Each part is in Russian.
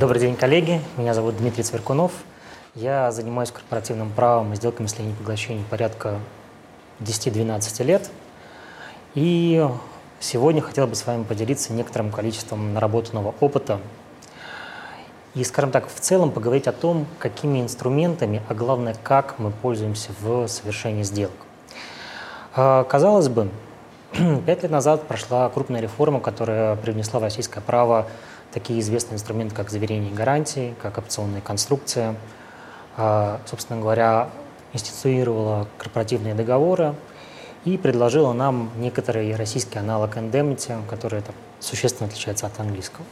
Добрый день, коллеги. Меня зовут Дмитрий Цверкунов. Я занимаюсь корпоративным правом и сделками слияний поглощений порядка 10-12 лет. И сегодня хотел бы с вами поделиться некоторым количеством наработанного опыта и, скажем так, в целом поговорить о том, какими инструментами, а главное, как мы пользуемся в совершении сделок. А, казалось бы, пять лет назад прошла крупная реформа, которая привнесла в российское право такие известные инструменты, как заверение гарантии, как опционная конструкция, а, собственно говоря, институировала корпоративные договоры и предложила нам некоторый российский аналог indemnity, который это существенно отличается от английского.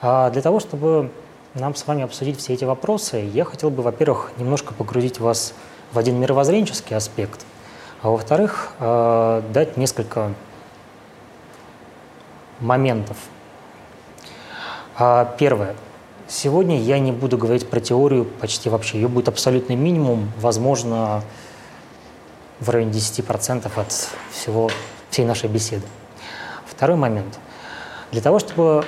А для того, чтобы нам с вами обсудить все эти вопросы, я хотел бы, во-первых, немножко погрузить вас в один мировоззренческий аспект, а во-вторых, а, дать несколько моментов, первое. Сегодня я не буду говорить про теорию почти вообще. Ее будет абсолютный минимум, возможно, в районе 10% от всего, всей нашей беседы. Второй момент. Для того, чтобы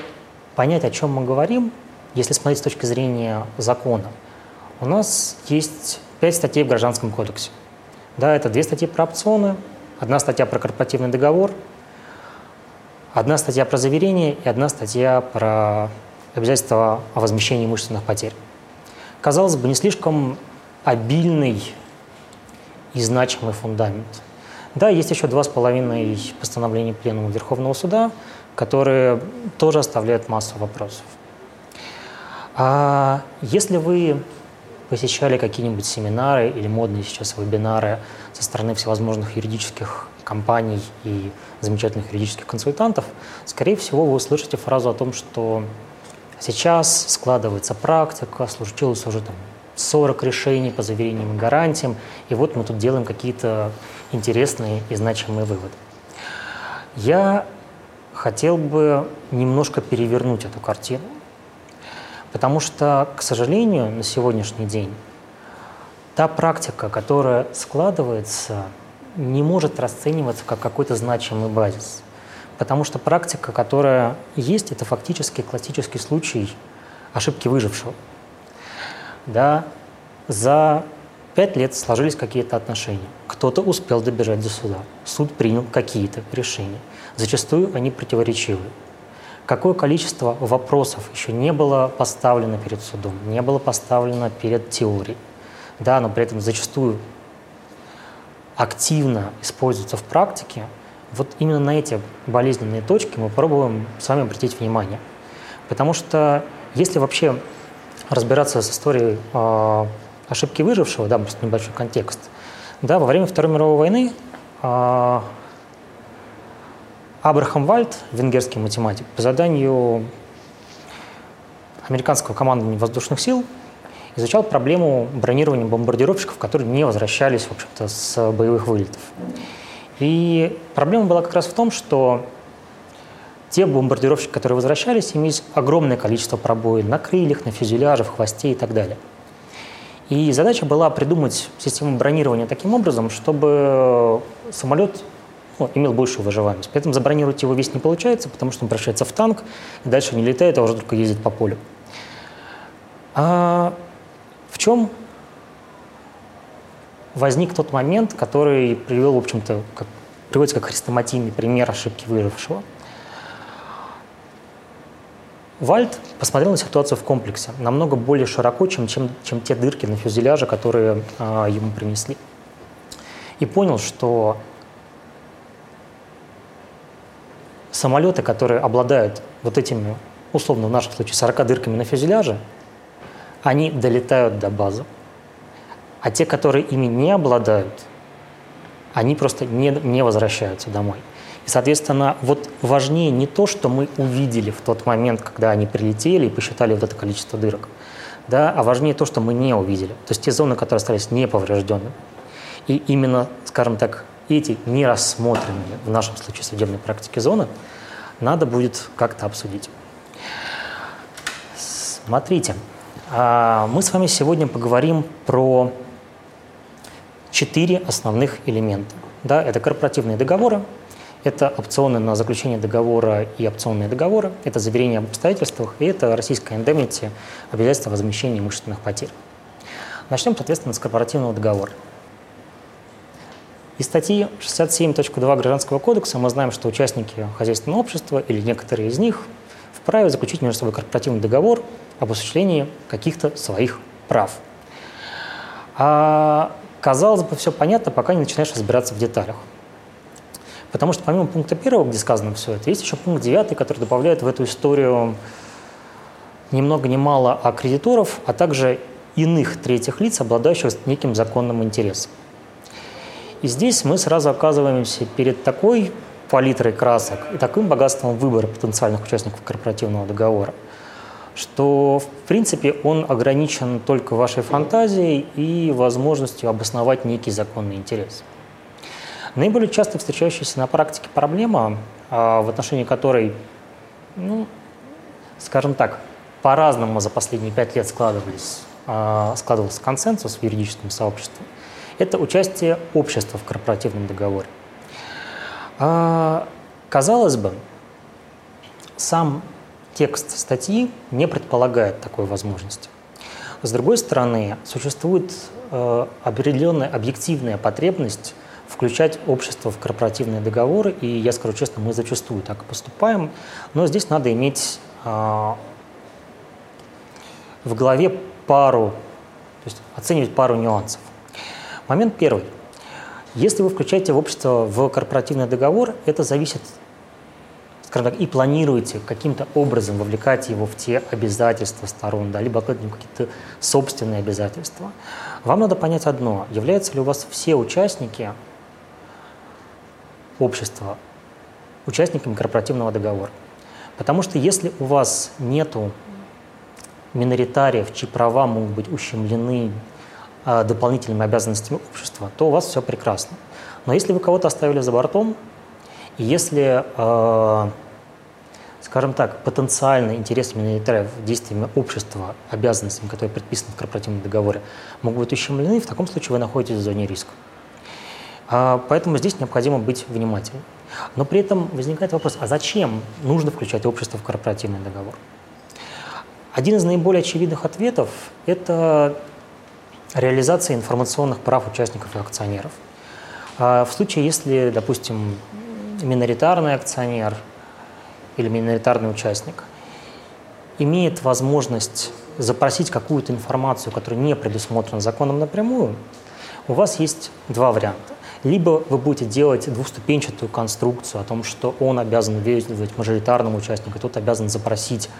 понять, о чем мы говорим, если смотреть с точки зрения закона, у нас есть пять статей в Гражданском кодексе. Да, это две статьи про опционы, одна статья про корпоративный договор – Одна статья про заверение и одна статья про обязательства о возмещении имущественных потерь. Казалось бы, не слишком обильный и значимый фундамент. Да, есть еще два с половиной постановления Пленума Верховного Суда, которые тоже оставляют массу вопросов. А если вы посещали какие-нибудь семинары или модные сейчас вебинары со стороны всевозможных юридических компаний и замечательных юридических консультантов, скорее всего, вы услышите фразу о том, что сейчас складывается практика, случилось уже там 40 решений по заверениям и гарантиям, и вот мы тут делаем какие-то интересные и значимые выводы. Я хотел бы немножко перевернуть эту картину, потому что, к сожалению, на сегодняшний день та практика, которая складывается не может расцениваться как какой-то значимый базис. Потому что практика, которая есть, это фактически классический случай ошибки выжившего. Да, за пять лет сложились какие-то отношения. Кто-то успел добежать до суда. Суд принял какие-то решения. Зачастую они противоречивы. Какое количество вопросов еще не было поставлено перед судом, не было поставлено перед теорией. Да, но при этом зачастую активно используются в практике, вот именно на эти болезненные точки мы пробуем с вами обратить внимание. Потому что если вообще разбираться с историей э, ошибки выжившего, да, просто небольшой контекст, да, во время Второй мировой войны э, Абрахам Вальд, венгерский математик, по заданию американского командования воздушных сил изучал проблему бронирования бомбардировщиков, которые не возвращались, в общем-то, с боевых вылетов. И проблема была как раз в том, что те бомбардировщики, которые возвращались, имелись огромное количество пробоин на крыльях, на фюзеляже, в хвосте и так далее. И задача была придумать систему бронирования таким образом, чтобы самолет ну, имел большую выживаемость. При этом забронировать его весь не получается, потому что он превращается в танк, дальше не летает, а уже только ездит по полю. А в чем возник тот момент, который привел, в общем-то, как, приводится как хрестоматийный пример ошибки выжившего. Вальд посмотрел на ситуацию в комплексе, намного более широко, чем, чем, чем те дырки на фюзеляже, которые э, ему принесли. И понял, что самолеты, которые обладают вот этими, условно в нашем случае, 40 дырками на фюзеляже, они долетают до базы. А те, которые ими не обладают, они просто не, не возвращаются домой. И, соответственно, вот важнее не то, что мы увидели в тот момент, когда они прилетели и посчитали вот это количество дырок, да, а важнее то, что мы не увидели. То есть те зоны, которые остались неповрежденными. И именно, скажем так, эти не рассмотренные в нашем случае судебной практике зоны надо будет как-то обсудить. Смотрите, мы с вами сегодня поговорим про четыре основных элемента. Да, это корпоративные договоры, Это опционы на заключение договора и опционные договоры, это заверение об обстоятельствах, и это российская индемнити, обязательство возмещения имущественных потерь. Начнем, соответственно, с корпоративного договора. Из статьи 67.2 Гражданского кодекса мы знаем, что участники хозяйственного общества или некоторые из них вправе заключить между собой корпоративный договор об осуществлении каких-то своих прав. А казалось бы, все понятно, пока не начинаешь разбираться в деталях. Потому что помимо пункта первого, где сказано все это, есть еще пункт девятый, который добавляет в эту историю ни много ни мало о кредиторов, а также иных третьих лиц, обладающих неким законным интересом. И здесь мы сразу оказываемся перед такой палитрой красок и таким богатством выбора потенциальных участников корпоративного договора, что, в принципе, он ограничен только вашей фантазией и возможностью обосновать некий законный интерес. Наиболее часто встречающаяся на практике проблема, а, в отношении которой, ну, скажем так, по-разному за последние пять лет складывались, а, складывался консенсус в юридическом сообществе, это участие общества в корпоративном договоре. А, казалось бы, сам текст статьи не предполагает такой возможности. С другой стороны, существует э, определенная объективная потребность включать общество в корпоративные договоры, и я скажу честно, мы зачастую так и поступаем, но здесь надо иметь э, в голове пару, то есть оценивать пару нюансов. Момент первый. Если вы включаете общество в корпоративный договор, это зависит, скажем так, и планируете каким-то образом вовлекать его в те обязательства сторон, да, либо какие-то собственные обязательства. Вам надо понять одно, являются ли у вас все участники общества участниками корпоративного договора. Потому что если у вас нету миноритариев, чьи права могут быть ущемлены а, дополнительными обязанностями общества, то у вас все прекрасно. Но если вы кого-то оставили за бортом, если, а, скажем так, потенциально интересы миноритариев действиями общества, обязанностями, которые предписаны в корпоративном договоре, могут быть ущемлены, в таком случае вы находитесь в зоне риска. А, поэтому здесь необходимо быть внимательным. Но при этом возникает вопрос, а зачем нужно включать общество в корпоративный договор? Один из наиболее очевидных ответов – это реализация информационных прав участников и акционеров. А в случае, если, допустим, миноритарный акционер или миноритарный участник имеет возможность запросить какую-то информацию, которая не предусмотрена законом напрямую, у вас есть два варианта. Либо вы будете делать двуступенчатую конструкцию о том, что он обязан выявить мажоритарному участнику, тот обязан запросить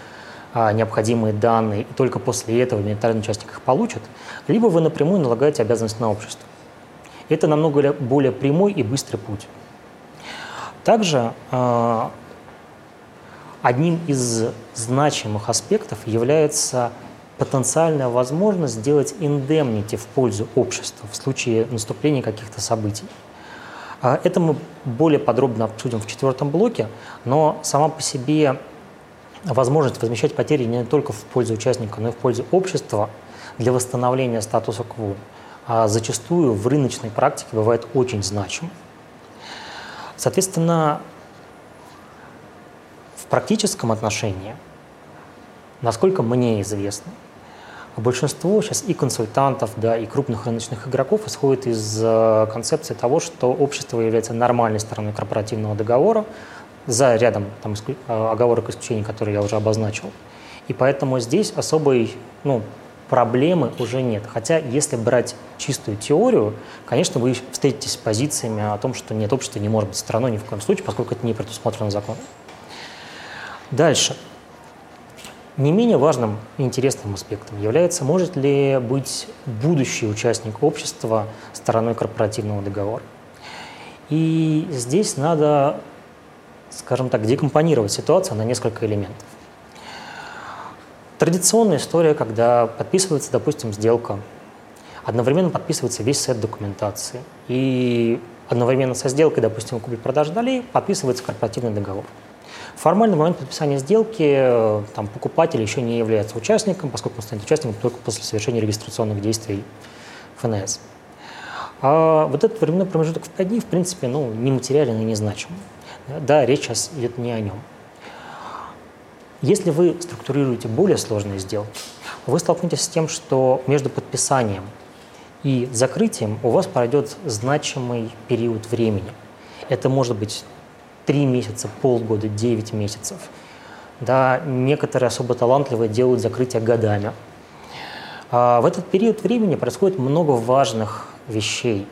а, необходимые данные, и только после этого миноритарный участник их получит, либо вы напрямую налагаете обязанность на общество. Это намного более прямой и быстрый путь. Также а, одним из значимых аспектов является потенциальная возможность сделать индемнити в пользу общества в случае наступления каких-то событий. А, это мы более подробно обсудим в четвертом блоке, но сама по себе возможность возмещать потери не только в пользу участника, но и в пользу общества для восстановления статуса кво, а зачастую в рыночной практике бывает очень значимой. Соответственно, в практическом отношении, насколько мне известно, большинство сейчас и консультантов, да, и крупных рыночных игроков исходит из э, концепции того, что общество является нормальной стороной корпоративного договора, за рядом там, э, оговорок исключений, которые я уже обозначил. И поэтому здесь особой ну, проблемы уже нет. Хотя, если брать чистую теорию, конечно, вы встретитесь с позициями о том, что нет, общество не может быть страной ни в коем случае, поскольку это не предусмотрено законом. Дальше. Не менее важным и интересным аспектом является, может ли быть будущий участник общества стороной корпоративного договора. И здесь надо скажем так, декомпонировать ситуацию на несколько элементов. Традиционная история, когда подписывается, допустим, сделка, одновременно подписывается весь сет документации, и одновременно со сделкой, допустим, купли-продажи долей, подписывается корпоративный договор. Формально в момент подписания сделки э, там, покупатель еще не является участником, поскольку он станет участником только после совершения регистрационных действий ФНС. А вот этот временной промежуток в 5 дней, в принципе, ну, нематериален и незначим. Да, речь сейчас идет не о нем. Если вы структурируете более сложные сделки, вы столкнетесь с тем, что между подписанием и закрытием у вас пройдет значимый период времени. Это может быть 3 месяца, полгода, 9 месяцев. Да, некоторые особо талантливые делают закрытие годами. А в этот период времени происходит много важных вещей.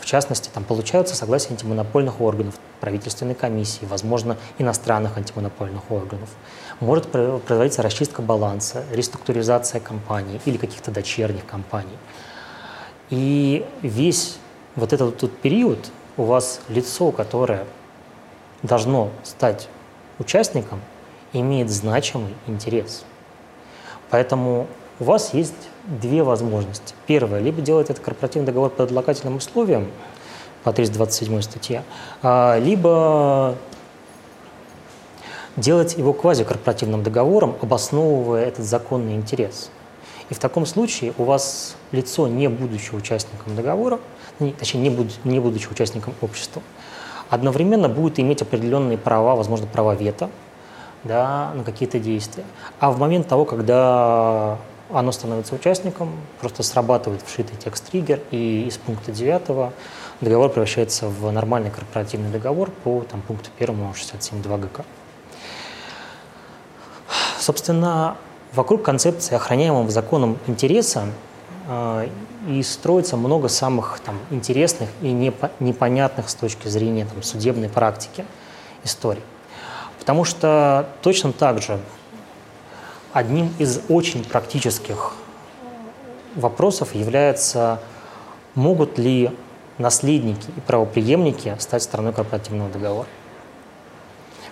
В частности, там получаются согласия антимонопольных органов, правительственной комиссии, возможно, иностранных антимонопольных органов. Может производиться расчистка баланса, реструктуризация компаний или каких-то дочерних компаний. И весь вот этот вот период у вас лицо, которое должно стать участником, имеет значимый интерес. Поэтому у вас есть две возможности. Первое, либо делать этот корпоративный договор под отлагательным условием по 327 статье, а, либо делать его квазикорпоративным договором, обосновывая этот законный интерес. И в таком случае у вас лицо, не будучи участником договора, точнее, не, буд, не будучи участником общества, одновременно будет иметь определенные права, возможно, права вето да, на какие-то действия. А в момент того, когда оно становится участником, просто срабатывает вшитый текст-триггер, и из пункта 9 договор превращается в нормальный корпоративный договор по там, пункту 1 67.2 ГК. Собственно, вокруг концепции охраняемого законом интереса э, и строится много самых там, интересных и непо- непонятных с точки зрения там, судебной практики историй. Потому что точно так же одним из очень практических вопросов является, могут ли наследники и правоприемники стать стороной корпоративного договора.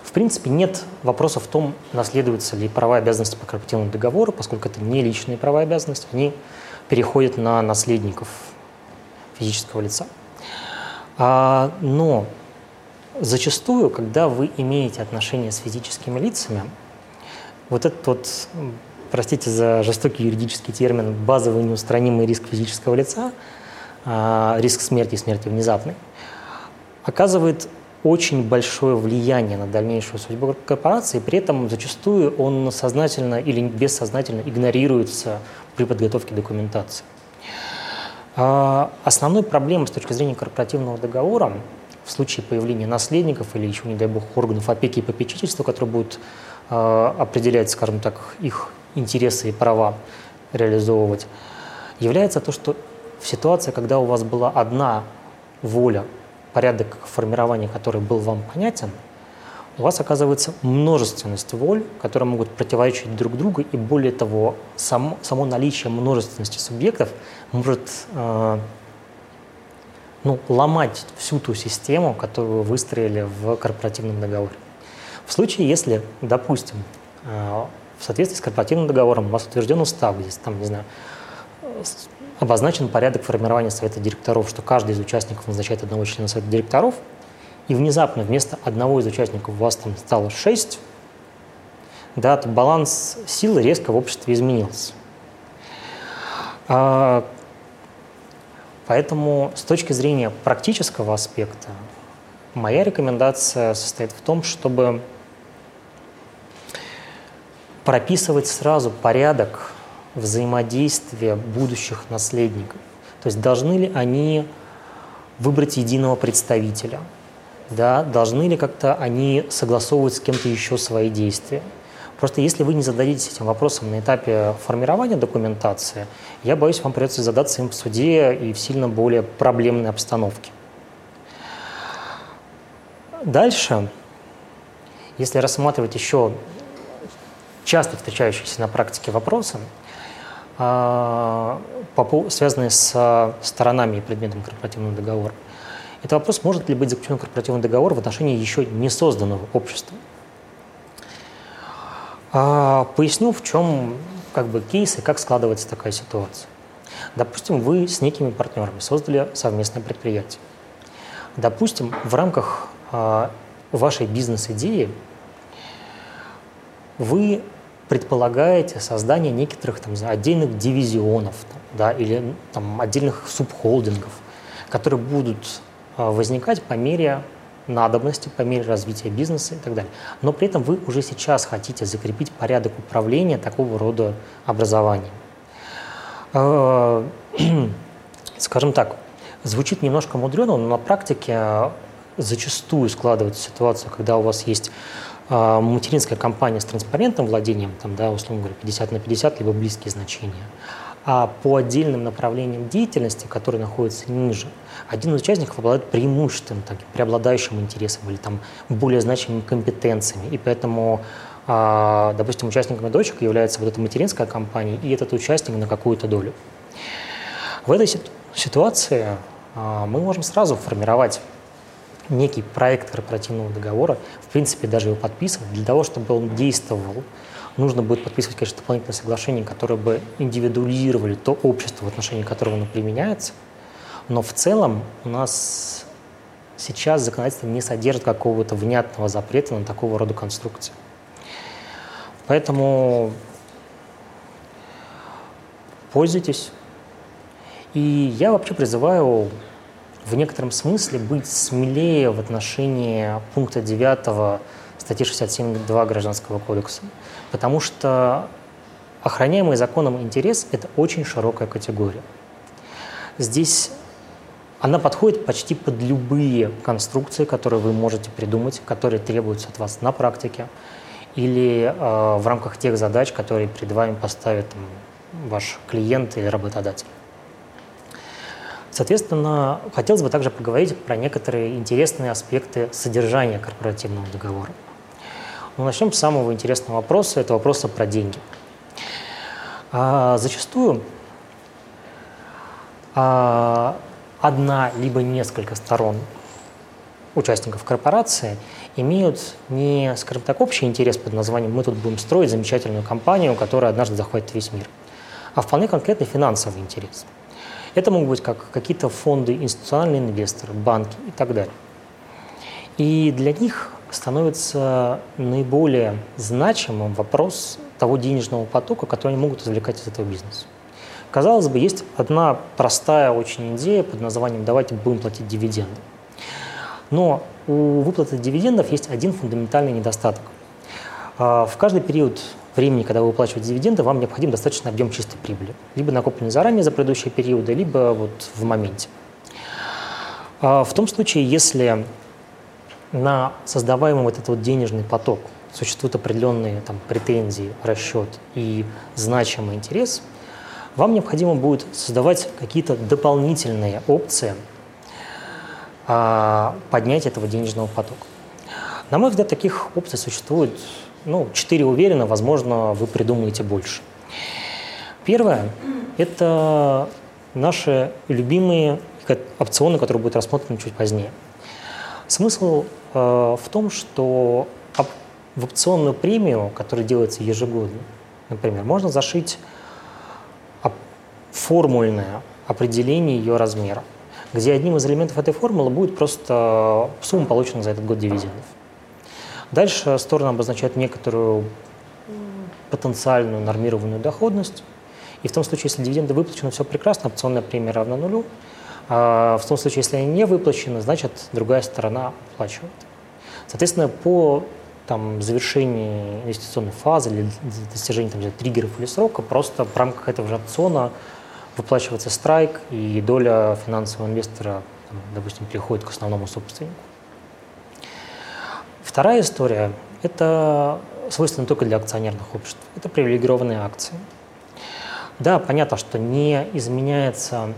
В принципе, нет вопросов в том, наследуются ли права и обязанности по корпоративному договору, поскольку это не личные права и обязанности, они переходят на наследников физического лица. А, но зачастую, когда вы имеете отношения с физическими лицами, вот этот вот, простите за жестокий юридический термин, базовый неустранимый риск физического лица, а, риск смерти и смерти внезапной, оказывает очень большое влияние на дальнейшую судьбу корпорации, при этом зачастую он сознательно или бессознательно игнорируется при подготовке документации. А, основной проблемой с точки зрения корпоративного договора в случае появления наследников или еще, не дай бог, органов опеки и попечительства, которые будут определять, скажем так, их интересы и права реализовывать, является то, что в ситуации, когда у вас была одна воля, порядок формирования которой был вам понятен, у вас оказывается множественность воль, которые могут противоречить друг другу, и более того, сам, само наличие множественности субъектов может э, ну, ломать всю ту систему, которую вы выстроили в корпоративном договоре. В случае, если, допустим, э, в соответствии с корпоративным договором у вас утвержден устав, где там, не знаю, обозначен порядок формирования совета директоров, что каждый из участников назначает одного члена совета директоров, и внезапно вместо одного из участников у вас там стало шесть, да, то баланс силы резко в обществе изменился. А, поэтому с точки зрения практического аспекта моя рекомендация состоит в том, чтобы прописывать сразу порядок взаимодействия будущих наследников. То есть должны ли они выбрать единого представителя, да, должны ли как-то они согласовывать с кем-то еще свои действия. Просто если вы не зададитесь этим вопросом на этапе формирования документации, я боюсь, вам придется задаться им в суде и в сильно более проблемной обстановке. Дальше, если рассматривать еще часто встречающиеся на практике вопросы, а, связанные с сторонами и предметом корпоративного договора. Это вопрос, может ли быть заключен корпоративный договор в отношении еще не созданного общества. А, поясню, в чем как бы кейс и как складывается такая ситуация. Допустим, вы с некими партнерами создали совместное предприятие. Допустим, в рамках а, вашей бизнес-идеи вы предполагаете создание некоторых там, отдельных дивизионов да, или там, отдельных субхолдингов, которые будут а, возникать по мере надобности, по мере развития бизнеса и так далее. Но при этом вы уже сейчас хотите закрепить порядок управления такого рода образованием. Э, скажем так, звучит немножко мудрено, но на практике зачастую складывается ситуация, когда у вас есть материнская компания с транспарентным владением, там, да, условно говоря, 50 на 50, либо близкие значения, а по отдельным направлениям деятельности, которые находятся ниже, один из участников обладает преимуществом, так, преобладающим интересом или там, более значимыми компетенциями. И поэтому, а, допустим, участником дочек является вот эта материнская компания и этот участник на какую-то долю. В этой ситуации а, мы можем сразу формировать некий проект корпоративного договора, принципе, даже его подписывать, для того, чтобы он действовал нужно будет подписывать, конечно, дополнительное соглашение, которое бы индивидуализировали то общество, в отношении которого оно применяется. Но в целом у нас сейчас законодательство не содержит какого-то внятного запрета на такого рода конструкции. Поэтому пользуйтесь. И я вообще призываю в некотором смысле быть смелее в отношении пункта 9 статьи 67.2 Гражданского кодекса. Потому что охраняемый законом интерес – это очень широкая категория. Здесь она подходит почти под любые конструкции, которые вы можете придумать, которые требуются от вас на практике или э, в рамках тех задач, которые перед вами поставит там, ваш клиент или работодатель. Соответственно, хотелось бы также поговорить про некоторые интересные аспекты содержания корпоративного договора. Но ну, начнем с самого интересного вопроса, это вопроса про деньги. А, зачастую а, одна либо несколько сторон участников корпорации имеют не, скажем так, общий интерес под названием «мы тут будем строить замечательную компанию, которая однажды захватит весь мир», а вполне конкретный финансовый интерес. Это могут быть как какие-то фонды, институциональные инвесторы, банки и так далее. И для них становится наиболее значимым вопрос того денежного потока, который они могут извлекать из этого бизнеса. Казалось бы, есть одна простая очень идея под названием «давайте будем платить дивиденды». Но у выплаты дивидендов есть один фундаментальный недостаток. А, в каждый период времени, когда вы выплачиваете дивиденды, вам необходим достаточный объем чистой прибыли. Либо накопленный заранее за предыдущие периоды, либо вот в моменте. А, в том случае, если на создаваемый вот этот вот денежный поток существуют определенные там, претензии, расчет и значимый интерес, вам необходимо будет создавать какие-то дополнительные опции а, поднятия этого денежного потока. На мой взгляд, таких опций существует ну, четыре уверенно, возможно, вы придумаете больше. Первое – это наши любимые опционы, которые будут рассмотрены чуть позднее. Смысл э, в том, что в опционную премию, которая делается ежегодно, например, можно зашить формульное определение ее размера, где одним из элементов этой формулы будет просто сумма, полученная за этот год дивидендов. Дальше стороны обозначают некоторую потенциальную нормированную доходность. И в том случае, если дивиденды выплачены, все прекрасно, опционная премия равна нулю. А в том случае, если они не выплачены, значит, другая сторона оплачивает. Соответственно, по там, завершении инвестиционной фазы или достижении там, триггеров или срока, просто в рамках этого же опциона выплачивается страйк, и доля финансового инвестора, там, допустим, переходит к основному собственнику. Вторая история – это свойственно только для акционерных обществ. Это привилегированные акции. Да, понятно, что не изменяется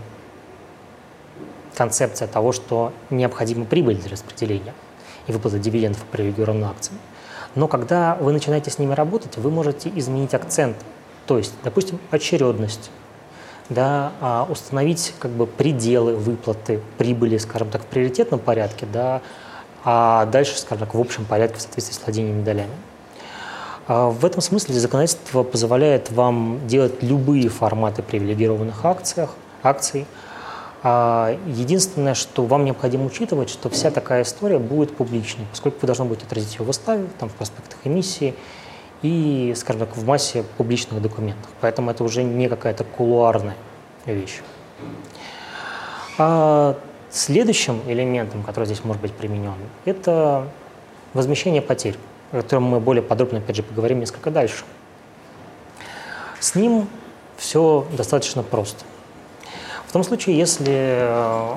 концепция того, что необходима прибыль для распределения и выплаты дивидендов по привилегированным акциям. Но когда вы начинаете с ними работать, вы можете изменить акцент. То есть, допустим, очередность, да, а, установить как бы пределы выплаты прибыли, скажем так, в приоритетном порядке, да, а дальше, скажем так, в общем порядке в соответствии с владением медалями. А, в этом смысле законодательство позволяет вам делать любые форматы привилегированных акциях, акций, а, единственное, что вам необходимо учитывать, что вся такая история будет публичной, поскольку вы должны будете отразить ее в уставе, там, в проспектах эмиссии и, скажем так, в массе публичных документов. Поэтому это уже не какая-то кулуарная вещь. Следующим элементом, который здесь может быть применен, это возмещение потерь, о котором мы более подробно, опять же, поговорим несколько дальше. С ним все достаточно просто. В том случае, если э,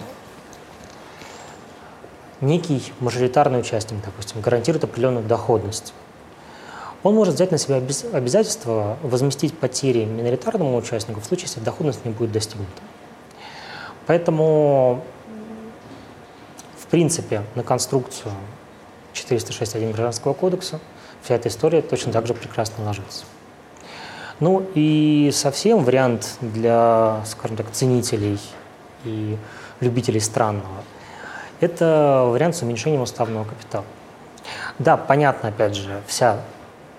некий мажоритарный участник, допустим, гарантирует определенную доходность, он может взять на себя обязательство возместить потери миноритарному участнику в случае, если доходность не будет достигнута. Поэтому, принципе, на конструкцию 406.1 Гражданского кодекса вся эта история точно так же прекрасно ложится. Ну и совсем вариант для, скажем так, ценителей и любителей странного – это вариант с уменьшением уставного капитала. Да, понятно, опять же, вся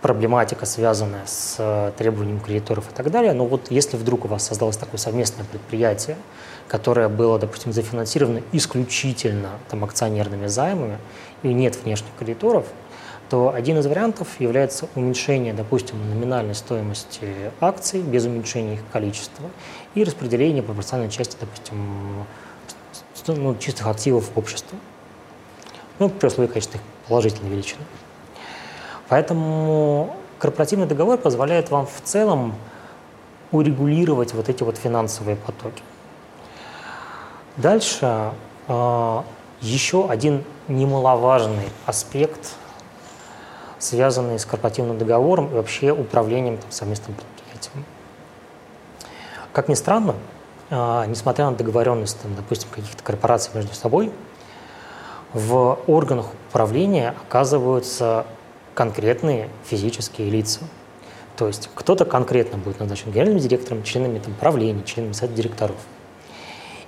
проблематика, связанная с э, требованием кредиторов и так далее. Но вот если вдруг у вас создалось такое совместное предприятие, которое было, допустим, зафинансировано исключительно там, акционерными займами, и нет внешних кредиторов, то один из вариантов является уменьшение, допустим, номинальной стоимости акций без уменьшения их количества и распределение пропорциональной части, допустим, ну, чистых активов общества. Ну, при условии, конечно, их положительной величины. Поэтому корпоративный договор позволяет вам в целом урегулировать вот эти вот финансовые потоки. Дальше э, еще один немаловажный аспект, связанный с корпоративным договором и вообще управлением там, совместным предприятием. Как ни странно, э, несмотря на договоренность, там, допустим, каких-то корпораций между собой, в органах управления оказываются конкретные физические лица. То есть кто-то конкретно будет назначен генеральным директором, членами там, правления, членами совета директоров.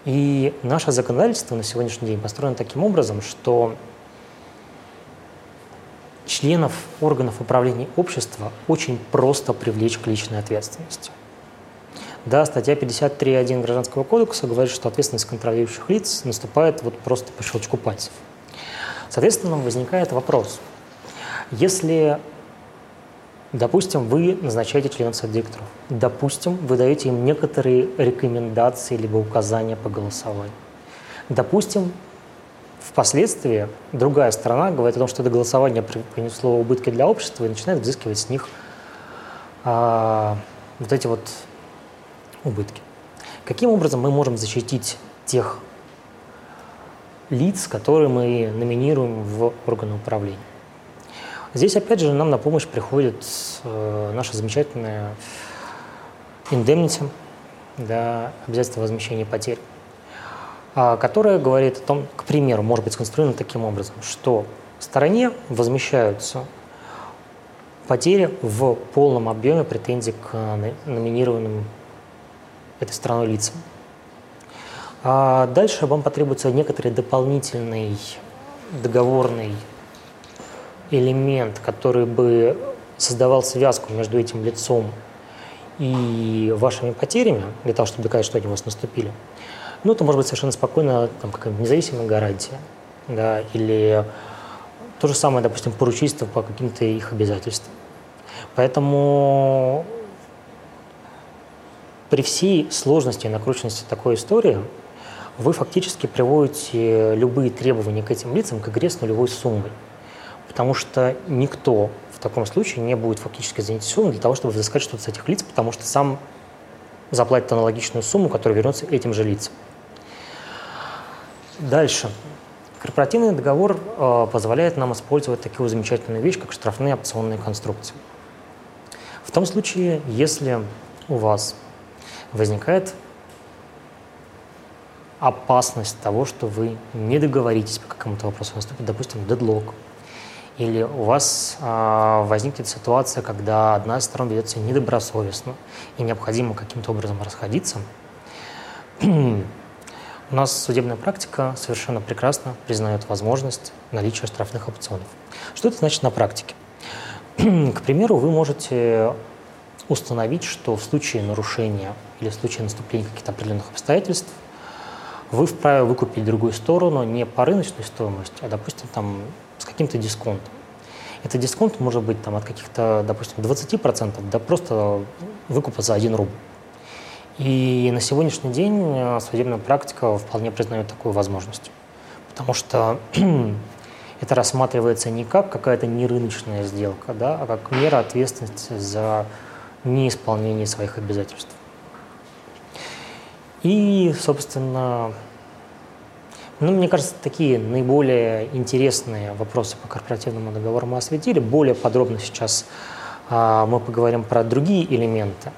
И наше законодательство на сегодняшний день построено таким образом, что членов органов управления общества очень просто привлечь к личной ответственности. Да, статья 53.1 Гражданского кодекса говорит, что ответственность контролирующих лиц наступает вот просто по щелчку пальцев. Соответственно, возникает вопрос – если, допустим, вы назначаете членов совета директоров, допустим, вы даете им некоторые рекомендации либо указания по голосованию, допустим, впоследствии другая сторона говорит о том, что это голосование принесло убытки для общества и начинает взыскивать с них а, вот эти вот убытки. Каким образом мы можем защитить тех лиц, которые мы номинируем в органы управления? Здесь, опять же, нам на помощь приходит э, наша замечательная индемнити, да, обязательство возмещения потерь, э, которая говорит о том, к примеру, может быть сконструировано таким образом, что стороне возмещаются потери в полном объеме претензий к номинированным этой страной лицам. А дальше вам потребуется некоторый дополнительный договорный элемент, который бы создавал связку между этим лицом и вашими потерями, для того, чтобы доказать, что они у вас наступили, ну, это может быть совершенно спокойно там, какая-нибудь независимая гарантия, да, или то же самое, допустим, поручительство по каким-то их обязательствам. Поэтому при всей сложности и накрученности такой истории вы фактически приводите любые требования к этим лицам к игре с нулевой суммой потому что никто в таком случае не будет фактически заинтересован для того, чтобы взыскать что-то с этих лиц, потому что сам заплатит аналогичную сумму, которая вернется этим же лицам. Дальше. Корпоративный договор э, позволяет нам использовать такую замечательную вещь, как штрафные опционные конструкции. В том случае, если у вас возникает опасность того, что вы не договоритесь по какому-то вопросу, наступит, допустим, дедлог, или у вас э, возникнет ситуация, когда одна из сторон ведет себя недобросовестно и необходимо каким-то образом расходиться, у нас судебная практика совершенно прекрасно признает возможность наличия штрафных опционов. Что это значит на практике? К примеру, вы можете установить, что в случае нарушения или в случае наступления каких-то определенных обстоятельств вы вправе выкупить другую сторону не по рыночной стоимости, а, допустим, там, каким-то дисконтом. Этот дисконт может быть там, от каких-то, допустим, 20% до просто выкупа за 1 рубль. И на сегодняшний день э, судебная практика вполне признает такую возможность. Потому что это рассматривается не как какая-то нерыночная сделка, да, а как мера ответственности за неисполнение своих обязательств. И, собственно, ну, мне кажется, такие наиболее интересные вопросы по корпоративному договору мы осветили. Более подробно сейчас а, мы поговорим про другие элементы.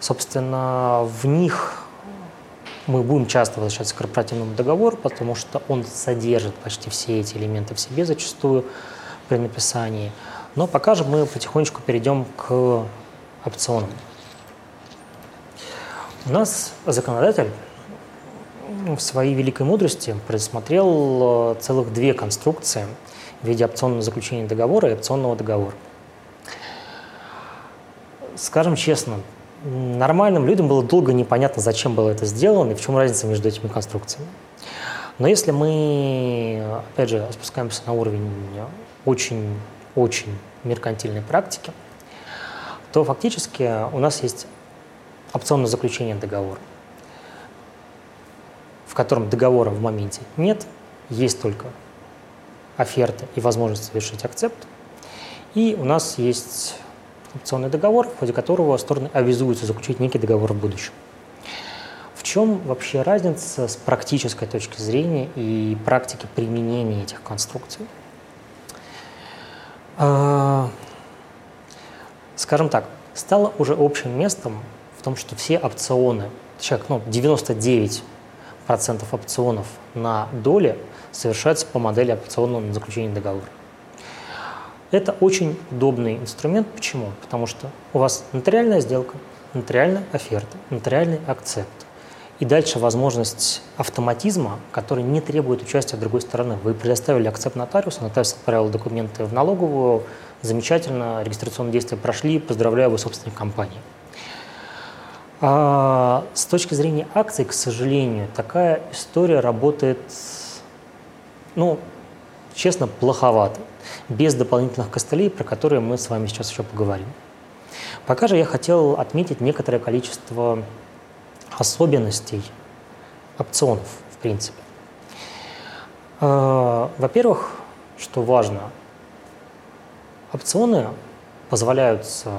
Собственно, в них мы будем часто возвращаться к корпоративному договору, потому что он содержит почти все эти элементы в себе зачастую при написании. Но пока же мы потихонечку перейдем к опционам. У нас законодатель в своей великой мудрости предусмотрел э, целых две конструкции в виде опционного заключения договора и опционного договора. Скажем честно, нормальным людям было долго непонятно, зачем было это сделано и в чем разница между этими конструкциями. Но если мы, опять же, спускаемся на уровень очень-очень меркантильной практики, то фактически у нас есть опционное заключение договора, котором договора в моменте нет, есть только оферта и возможность совершить акцепт. И у нас есть опционный договор, в ходе которого стороны обязуются заключить некий договор в будущем. В чем вообще разница с практической точки зрения и практики применения этих конструкций? А, скажем так, стало уже общим местом в том, что все опционы, человек, ну, 99% опционов на доли совершаются по модели опционного заключения договора. Это очень удобный инструмент. Почему? Потому что у вас нотариальная сделка, нотариальная оферта, нотариальный акцепт. И дальше возможность автоматизма, который не требует участия другой стороны. Вы предоставили акцепт нотариусу, нотариус отправил документы в налоговую, замечательно, регистрационные действия прошли, поздравляю, вы собственник компании. А с точки зрения акций, к сожалению, такая история работает, ну, честно, плоховато без дополнительных костылей, про которые мы с вами сейчас еще поговорим. Пока же я хотел отметить некоторое количество особенностей опционов, в принципе. А, во-первых, что важно, опционы позволяются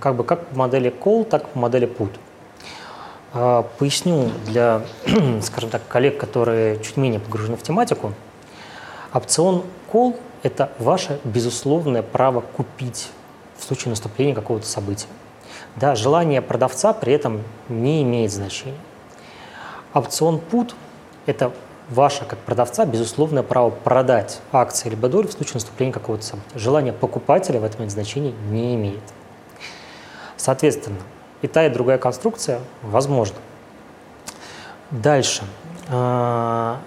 как бы как в модели call, так и в модели put. А, поясню для, скажем так, коллег, которые чуть менее погружены в тематику. Опцион call это ваше безусловное право купить в случае наступления какого-то события. Да, желание продавца при этом не имеет значения. Опцион put – это ваше, как продавца, безусловное право продать акции либо доли в случае наступления какого-то события. Желание покупателя в этом значения не имеет. Соответственно, и та, и другая конструкция возможна. Дальше. А,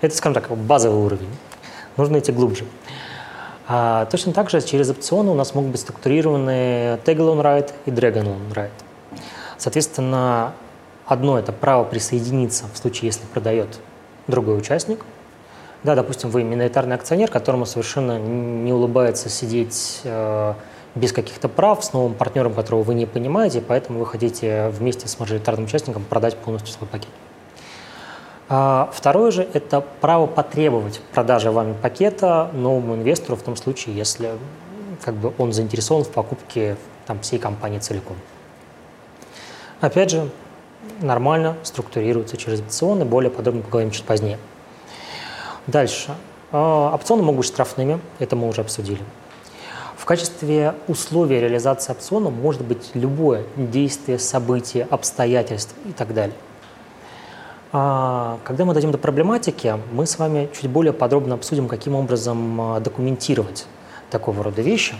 это, скажем так, базовый уровень нужно идти глубже. А, точно так же через опционы у нас могут быть структурированы tag-alone right и drag-alone right. Соответственно, одно – это право присоединиться в случае, если продает другой участник. Да, допустим, вы миноритарный акционер, которому совершенно не улыбается сидеть э, без каких-то прав с новым партнером, которого вы не понимаете, поэтому вы хотите вместе с мажоритарным участником продать полностью свой пакет. А второе же – это право потребовать продажи вами пакета новому инвестору в том случае, если как бы, он заинтересован в покупке там, всей компании целиком. Опять же, нормально структурируется через опционы, более подробно поговорим чуть позднее. Дальше. А, опционы могут быть штрафными, это мы уже обсудили. Качестве условия реализации опциона может быть любое действие, событие, обстоятельство и так далее. А, когда мы дойдем до проблематики, мы с вами чуть более подробно обсудим, каким образом а, документировать такого рода вещи.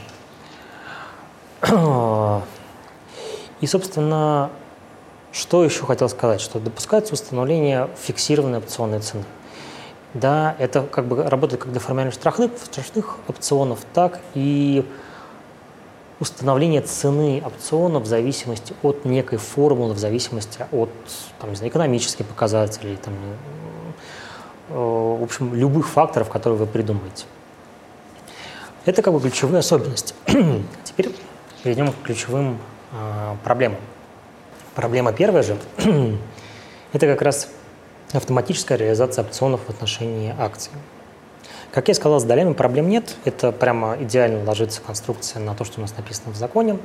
И, собственно, что еще хотел сказать, что допускается установление фиксированной опционной цены. Да, это как бы работает как для формальных штрафных, штрафных опционов, так и установление цены опциона в зависимости от некой формулы, в зависимости от там, не знаю, экономических показателей, там, э, в общем, любых факторов, которые вы придумаете. Это как бы ключевые особенности. Теперь перейдем к ключевым э, проблемам. Проблема первая же – это как раз автоматическая реализация опционов в отношении акций. Как я сказал, с долями проблем нет. Это прямо идеально ложится конструкция на то, что у нас написано в законе.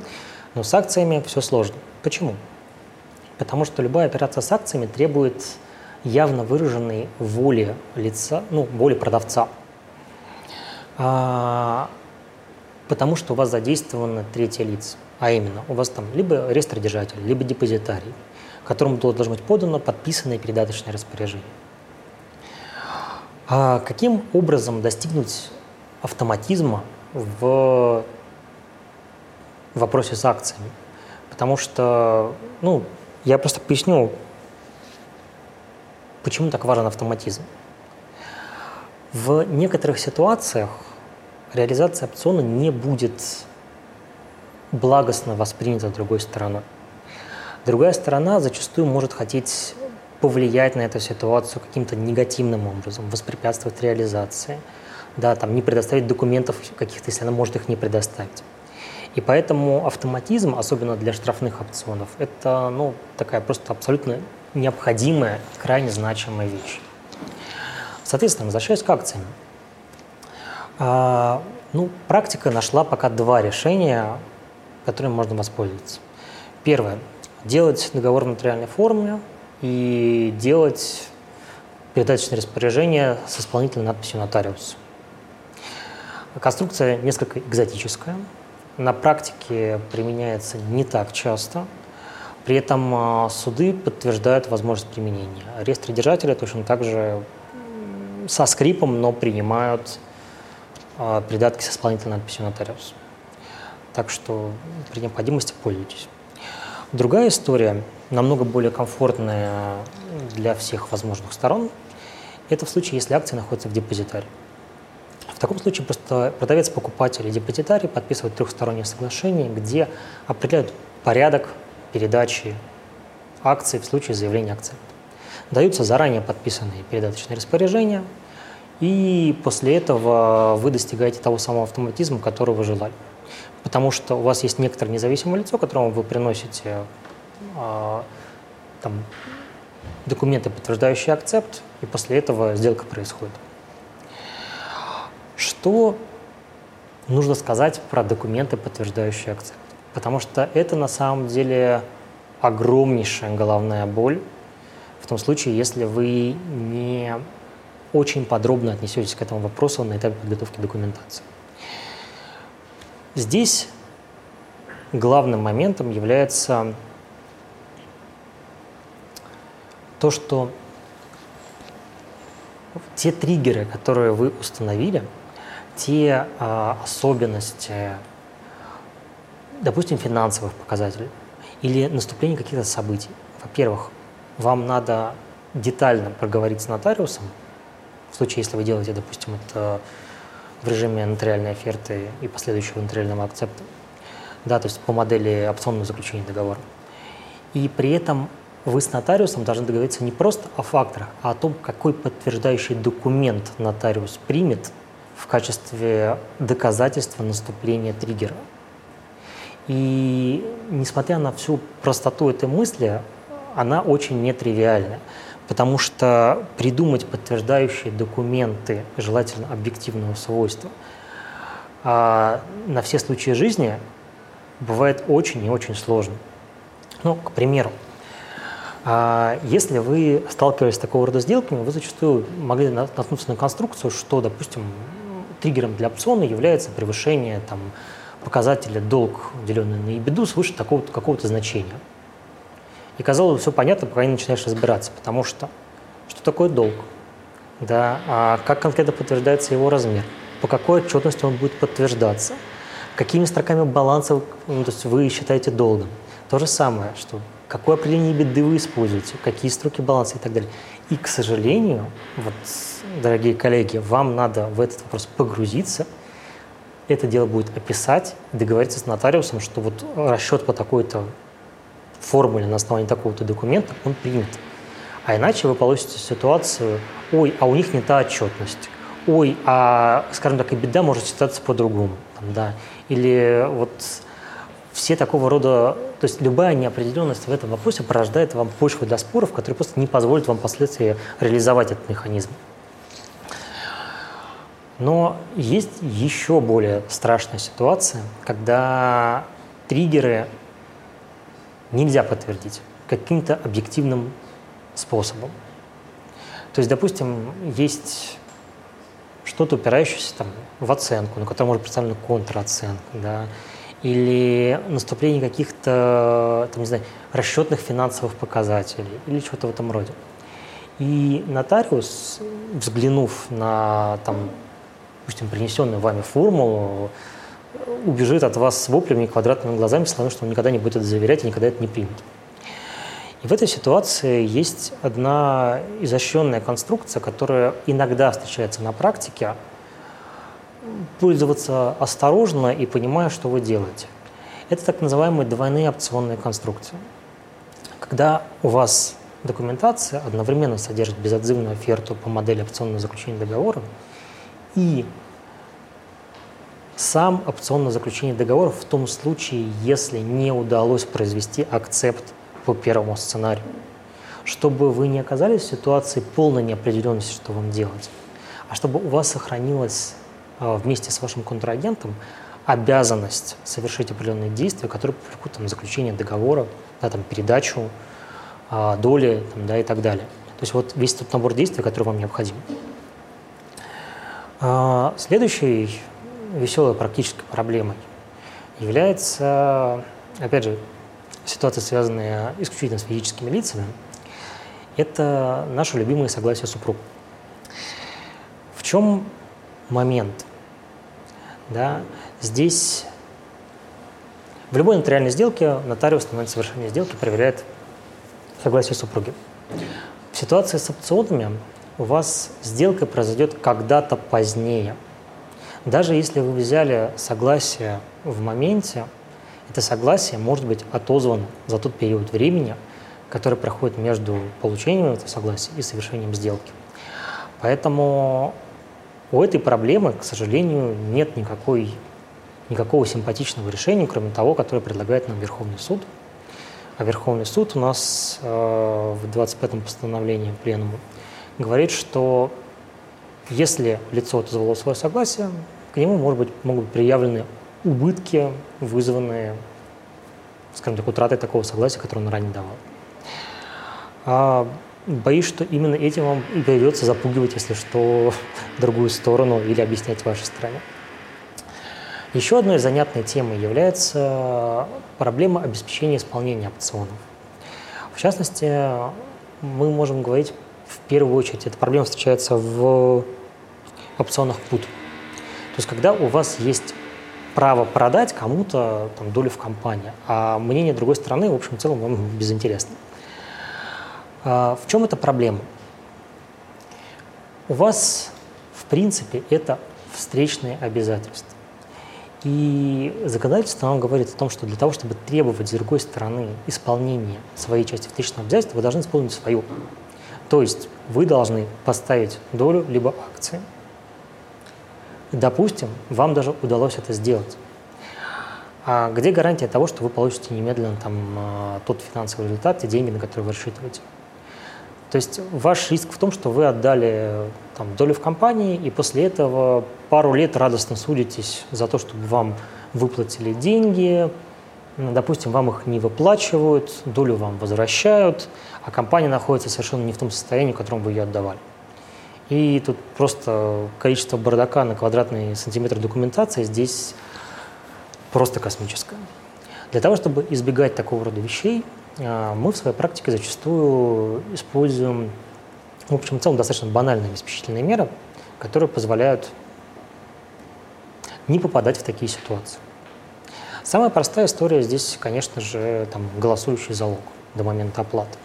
Но с акциями все сложно. Почему? Потому что любая операция с акциями требует явно выраженной воли лица, ну, воли продавца. А, потому что у вас задействованы третьи лица. А именно, у вас там либо реестродержатель, либо депозитарий, которому должно быть подано подписанное передаточное распоряжение. А каким образом достигнуть автоматизма в вопросе с акциями? Потому что, ну, я просто поясню, почему так важен автоматизм. В некоторых ситуациях реализация опциона не будет благостно воспринята другой стороной. Другая сторона зачастую может хотеть повлиять на эту ситуацию каким-то негативным образом, воспрепятствовать реализации, да, там, не предоставить документов каких-то, если она может их не предоставить. И поэтому автоматизм, особенно для штрафных опционов, это ну, такая просто абсолютно необходимая, крайне значимая вещь. Соответственно, возвращаясь к акциям. А, ну, практика нашла пока два решения, которыми можно воспользоваться. Первое. Делать договор в нотариальной форме, и делать передаточное распоряжение с исполнительной надписью «Нотариус». Конструкция несколько экзотическая, на практике применяется не так часто, при этом а, суды подтверждают возможность применения. Реестродержатели точно так же со скрипом, но принимают а, придатки с исполнительной надписью «Нотариус». Так что при необходимости пользуйтесь. Другая история – намного более комфортная для всех возможных сторон. Это в случае, если акция находится в депозитаре. В таком случае просто продавец, покупатель и депозитарий подписывают трехстороннее соглашение, где определяют порядок передачи акций в случае заявления акции. Даются заранее подписанные передаточные распоряжения, и после этого вы достигаете того самого автоматизма, который вы желали. Потому что у вас есть некоторое независимое лицо, которому вы приносите а, там, документы, подтверждающие акцепт, и после этого сделка происходит. Что нужно сказать про документы, подтверждающие акцепт? Потому что это на самом деле огромнейшая головная боль в том случае, если вы не очень подробно отнесетесь к этому вопросу на этапе подготовки документации. Здесь главным моментом является то, что те триггеры, которые вы установили, те а, особенности, допустим, финансовых показателей или наступление каких-то событий. Во-первых, вам надо детально проговорить с нотариусом, в случае, если вы делаете, допустим, это в режиме нотариальной оферты и последующего нотариального акцепта, да, то есть по модели опционного заключения договора. И при этом вы с нотариусом должны договориться не просто о факторах, а о том, какой подтверждающий документ нотариус примет в качестве доказательства наступления триггера. И несмотря на всю простоту этой мысли, она очень нетривиальна, потому что придумать подтверждающие документы, желательно объективного свойства, а на все случаи жизни бывает очень и очень сложно. Ну, к примеру, а если вы сталкивались с такого рода сделками, вы зачастую могли наткнуться на конструкцию, что, допустим, триггером для опциона является превышение там, показателя долг, деленный на ебеду, свыше такого-то, какого-то значения. И казалось, все понятно, пока не начинаешь разбираться, потому что что такое долг? Да, а как конкретно подтверждается его размер? По какой отчетности он будет подтверждаться? Какими строками баланса ну, то есть вы считаете долгом? То же самое, что какое определение беды вы используете, какие строки баланса и так далее. И, к сожалению, вот, дорогие коллеги, вам надо в этот вопрос погрузиться, это дело будет описать, договориться с нотариусом, что вот расчет по такой-то формуле на основании такого-то документа он принят. А иначе вы получите ситуацию, ой, а у них не та отчетность, ой, а, скажем так, и беда может считаться по-другому, да, или вот все такого рода, то есть любая неопределенность в этом вопросе порождает вам почву для споров, которые просто не позволят вам впоследствии реализовать этот механизм. Но есть еще более страшная ситуация, когда триггеры нельзя подтвердить каким-то объективным способом. То есть, допустим, есть что-то упирающееся там, в оценку, на котором может представлена контроценка, да, или наступление каких-то, там, не знаю, расчетных финансовых показателей или что-то в этом роде. И нотариус, взглянув на, там, допустим, принесенную вами формулу, убежит от вас с воплями и квадратными глазами, словами, что он никогда не будет это заверять и никогда это не примет. И в этой ситуации есть одна изощренная конструкция, которая иногда встречается на практике. Пользоваться осторожно и понимая, что вы делаете. Это так называемые двойные опционные конструкции. Когда у вас документация одновременно содержит безотзывную оферту по модели опционного заключения договора и сам опционное заключение договора в том случае, если не удалось произвести акцепт по первому сценарию, чтобы вы не оказались в ситуации полной неопределенности, что вам делать, а чтобы у вас сохранилась а, вместе с вашим контрагентом обязанность совершить определенные действия, которые привлекут там, заключение договора, да, там, передачу а, доли там, да, и так далее. То есть вот весь тот набор действий, который вам необходим. А, следующей веселой практической проблемой является, опять же, ситуации, связанные исключительно с физическими лицами, это наше любимое согласие супруг. В чем момент? Да, здесь в любой нотариальной сделке нотариус на момент совершения сделки проверяет согласие супруги. В ситуации с опционами у вас сделка произойдет когда-то позднее. Даже если вы взяли согласие в моменте, это согласие может быть отозвано за тот период времени, который проходит между получением этого согласия и совершением сделки. Поэтому у этой проблемы, к сожалению, нет никакой, никакого симпатичного решения, кроме того, которое предлагает нам Верховный суд. А Верховный суд у нас э, в 25-м постановлении Пленума говорит, что если лицо отозвало свое согласие, к нему может быть, могут быть предъявлены убытки, вызванные, скажем так, утратой такого согласия, которое он ранее давал. А боюсь, что именно этим вам и придется запугивать, если что, другую сторону или объяснять вашей стране. Еще одной занятной темой является проблема обеспечения исполнения опционов. В частности, мы можем говорить в первую очередь, эта проблема встречается в опционах PUT. То есть, когда у вас есть право продать кому-то там, долю в компании, а мнение другой стороны, в общем, в целом вам безинтересно. А, в чем эта проблема? У вас, в принципе, это встречные обязательства. И законодательство нам говорит о том, что для того, чтобы требовать с другой стороны исполнения своей части встречного обязательства, вы должны исполнить свою. То есть вы должны поставить долю либо акции – Допустим, вам даже удалось это сделать. А где гарантия того, что вы получите немедленно там, а, тот финансовый результат, те деньги, на которые вы рассчитываете? То есть ваш риск в том, что вы отдали там, долю в компании, и после этого пару лет радостно судитесь за то, чтобы вам выплатили деньги, допустим, вам их не выплачивают, долю вам возвращают, а компания находится совершенно не в том состоянии, в котором вы ее отдавали. И тут просто количество бардака на квадратный сантиметр документации здесь просто космическое. Для того, чтобы избегать такого рода вещей, а, мы в своей практике зачастую используем, в общем, в целом достаточно банальные обеспечительные меры, которые позволяют не попадать в такие ситуации. Самая простая история здесь, конечно же, там, голосующий залог до момента оплаты.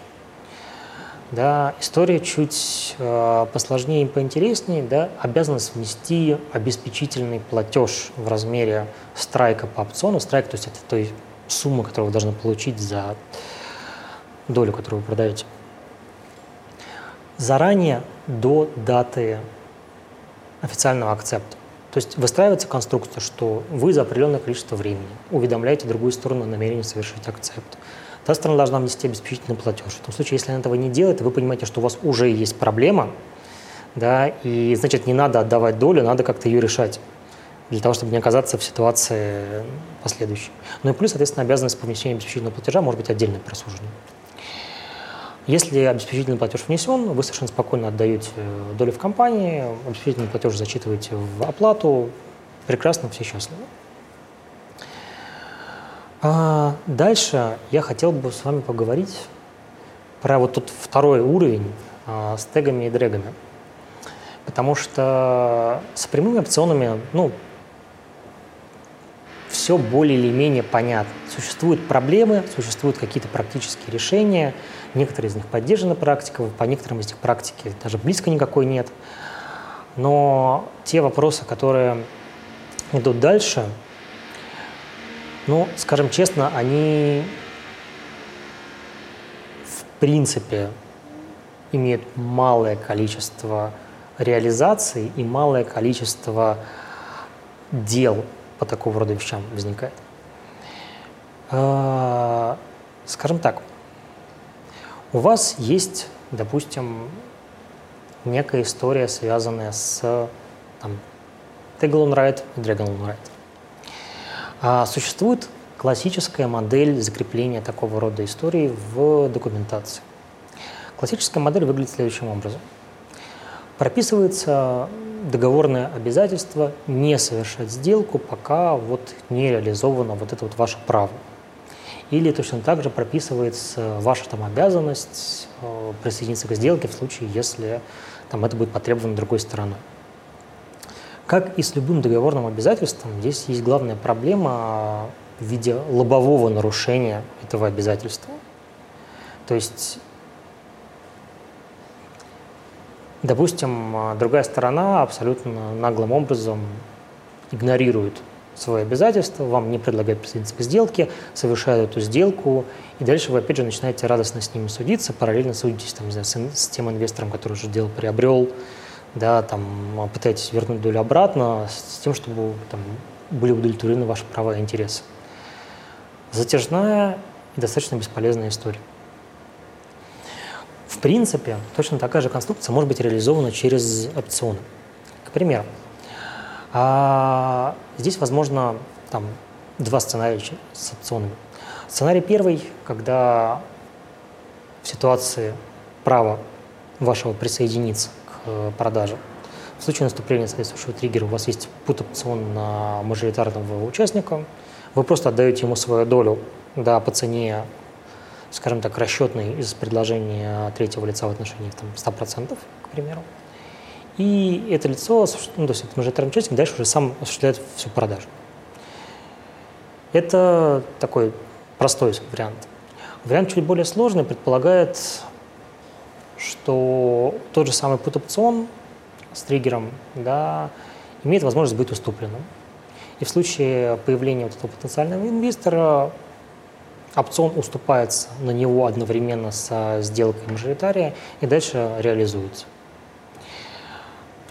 Да, история чуть э, посложнее и поинтереснее. Да, обязанность внести обеспечительный платеж в размере страйка по опциону. Страйк, то есть это той суммы, которую вы должны получить за долю, которую вы продаете. Заранее до даты официального акцепта. То есть выстраивается конструкция, что вы за определенное количество времени уведомляете другую сторону о намерении совершить акцепт. Та сторона должна внести обеспечительный платеж. В том случае, если она этого не делает, вы понимаете, что у вас уже есть проблема, да, и значит не надо отдавать долю, надо как-то ее решать для того, чтобы не оказаться в ситуации последующей. Ну и плюс, соответственно, обязанность по внесению обеспечительного платежа может быть отдельно просужена. Если обеспечительный платеж внесен, вы совершенно спокойно отдаете долю в компании, обеспечительный платеж зачитываете в оплату, прекрасно, все счастливы. А дальше я хотел бы с вами поговорить про вот тут второй уровень а, с тегами и дрэгами. Потому что с прямыми опционами, ну, все более или менее понятно. Существуют проблемы, существуют какие-то практические решения, некоторые из них поддержаны практикой, по некоторым из них практики даже близко никакой нет. Но те вопросы, которые идут дальше, ну, скажем честно, они в принципе имеют малое количество реализаций и малое количество дел по такого рода вещам возникает. А, скажем так, у вас есть, допустим, некая история, связанная с там, Write и Dragon Write. А существует классическая модель закрепления такого рода истории в документации. Классическая модель выглядит следующим образом. Прописывается договорное обязательство не совершать сделку, пока вот не реализовано вот это вот ваше право. Или точно так же прописывается ваша там обязанность э, присоединиться к сделке в случае, если там, это будет потребовано другой стороной. Как и с любым договорным обязательством, здесь есть главная проблема в виде лобового нарушения этого обязательства. То есть Допустим, другая сторона абсолютно наглым образом игнорирует свои обязательства, вам не предлагает присоединиться к сделке, совершает эту сделку, и дальше вы, опять же, начинаете радостно с ними судиться, параллельно судитесь там, знаю, с, с тем инвестором, который уже дело приобрел, да, там, пытаетесь вернуть долю обратно с тем, чтобы там, были удовлетворены ваши права и интересы. Затяжная и достаточно бесполезная история. В принципе, точно такая же конструкция может быть реализована через опционы. К примеру, а здесь возможно там, два сценария с опционами. Сценарий первый, когда в ситуации права вашего присоединиться к продаже, в случае наступления соответствующего триггера у вас есть put опцион на мажоритарного участника, вы просто отдаете ему свою долю да, по цене скажем так, расчетный из предложения третьего лица в отношении там, 100%, к примеру. И это лицо, ну, то есть это мажоритарный участник, дальше уже сам осуществляет всю продажу. Это такой простой вариант. Вариант чуть более сложный предполагает, что тот же самый пут-опцион с триггером да, имеет возможность быть уступленным. И в случае появления вот этого потенциального инвестора опцион уступается на него одновременно со сделкой мажоритария и дальше реализуется.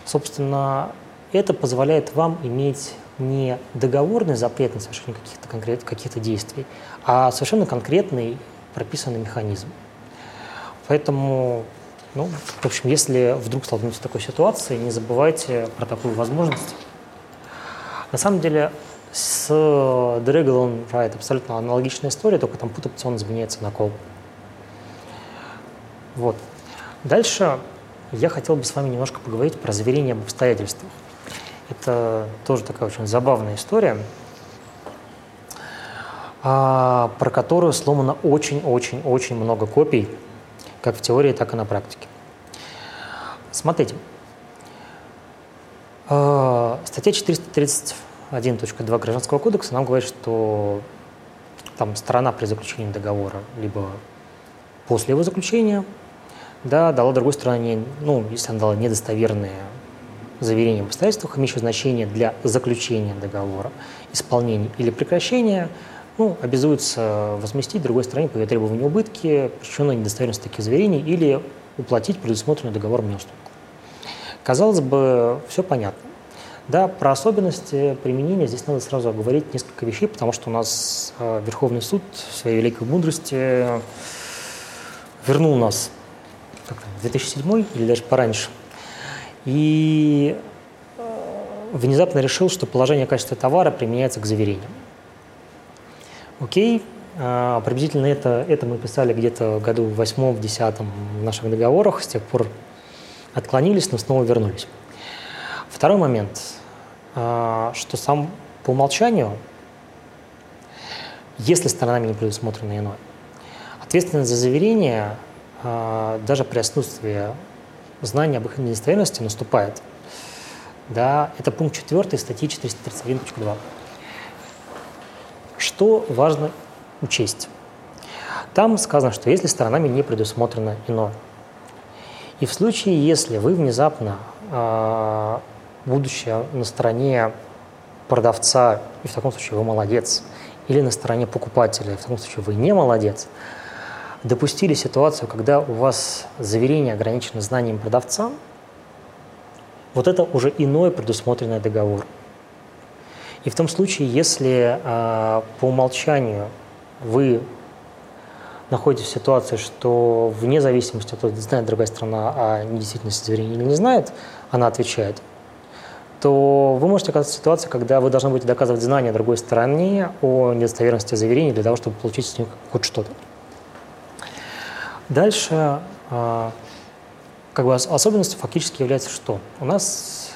Собственно, это позволяет вам иметь не договорный запрет на совершение каких-то конкретных каких действий, а совершенно конкретный прописанный механизм. Поэтому, ну, в общем, если вдруг столкнетесь с такой ситуацией, не забывайте про такую возможность. На самом деле, с Draggle Ride абсолютно аналогичная история, только там put опцион изменяется на call. Вот. Дальше я хотел бы с вами немножко поговорить про заверение об обстоятельствах. Это тоже такая очень забавная история, а, про которую сломано очень-очень-очень много копий, как в теории, так и на практике. Смотрите. А, статья 430 1.2 Гражданского кодекса нам говорит, что там сторона при заключении договора, либо после его заключения, да, дала другой стороне, ну, если она дала недостоверные заверения об обстоятельствах, имеющие значение для заключения договора, исполнения или прекращения, ну, обязуется возместить другой стороне по ее требованию убытки, причиненные недостоверность таких заверений, или уплатить предусмотренную договором неуступку. Казалось бы, все понятно. Да, про особенности применения здесь надо сразу оговорить несколько вещей, потому что у нас э, Верховный суд в своей великой мудрости вернул нас в 2007 или даже пораньше. И э, внезапно решил, что положение качества товара применяется к заверениям. Окей, э, приблизительно это, это мы писали где-то в году в восьмом, десятом в наших договорах, с тех пор отклонились, но снова вернулись. Второй момент, э, что сам по умолчанию, если сторонами не предусмотрено иное, ответственность за заверение даже при отсутствии знание об их недостоверности наступает. Да, это пункт 4 статьи 431.2. Что важно учесть? Там сказано, что если сторонами не предусмотрено иное. И в случае, если вы внезапно, э, будучи на стороне продавца, и в таком случае вы молодец, или на стороне покупателя, и в таком случае вы не молодец, допустили ситуацию, когда у вас заверение ограничено знанием продавца, вот это уже иной предусмотренный договор. И в том случае, если э, по умолчанию вы находитесь в ситуации, что вне зависимости от того, знает другая страна о недействительности заверения или не знает, она отвечает, то вы можете оказаться в ситуации, когда вы должны будете доказывать знания другой стороне о недостоверности заверения для того, чтобы получить с них хоть что-то. Дальше а, как бы особенностью фактически является что? У нас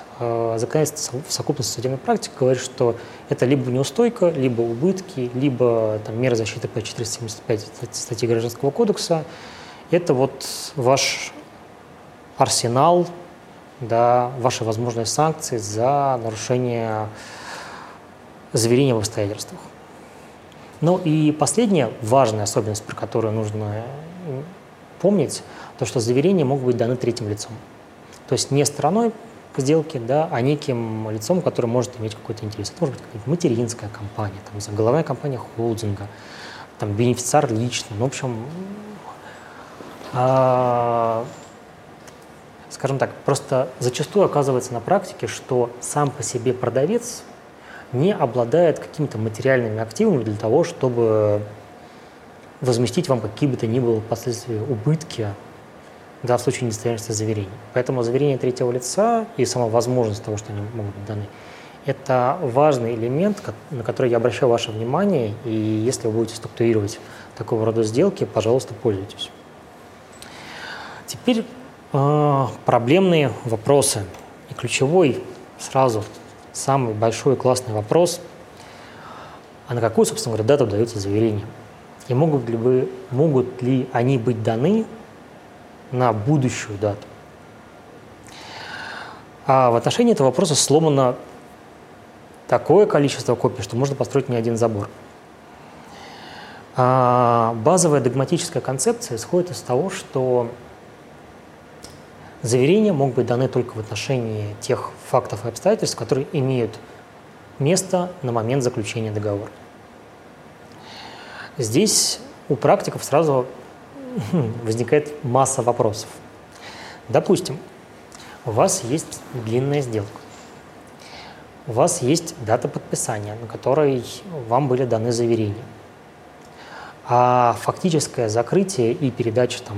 законодательство в совокупности судебной практики говорит, что это либо неустойка, либо убытки, либо там, меры защиты по 475 статьи Гражданского кодекса. Это вот ваш арсенал, да, ваши возможные санкции за нарушение заверения в обстоятельствах. Ну и последняя важная особенность, про которую нужно помнить, то, что заверения могут быть даны третьим лицом. То есть не стороной к сделке, да, а неким лицом, которое может иметь какой-то интерес. Это может быть какая-то материнская компания, там, не головная компания холдинга, там, бенефициар лично. Ну, в общем, а, скажем так, просто зачастую оказывается на практике, что сам по себе продавец не обладает какими-то материальными активами для того, чтобы возместить вам какие бы то ни было последствия убытки да, в случае недостоверности заверений. Поэтому заверение третьего лица и сама возможность того, что они могут быть даны, это важный элемент, на который я обращаю ваше внимание, и если вы будете структурировать такого рода сделки, пожалуйста, пользуйтесь. Теперь э, проблемные вопросы. И ключевой сразу самый большой классный вопрос, а на какую, собственно говоря, дату дается заверение? И могут ли, вы, могут ли они быть даны на будущую дату? А в отношении этого вопроса сломано такое количество копий, что можно построить не один забор. А базовая догматическая концепция исходит из того, что заверения могут быть даны только в отношении тех фактов и обстоятельств, которые имеют место на момент заключения договора. Здесь у практиков сразу возникает масса вопросов. Допустим, у вас есть длинная сделка. У вас есть дата подписания, на которой вам были даны заверения. А фактическое закрытие и передача там,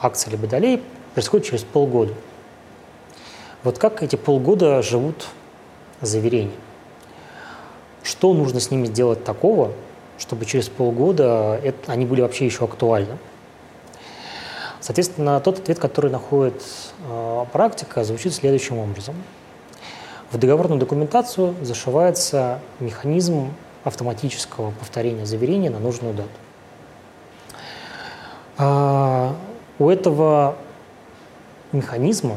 акций либо долей происходит через полгода. Вот как эти полгода живут заверения? Что нужно с ними сделать такого, чтобы через полгода это, они были вообще еще актуальны. Соответственно, тот ответ, который находит э, практика, звучит следующим образом. В договорную документацию зашивается механизм автоматического повторения заверения на нужную дату. А, у этого механизма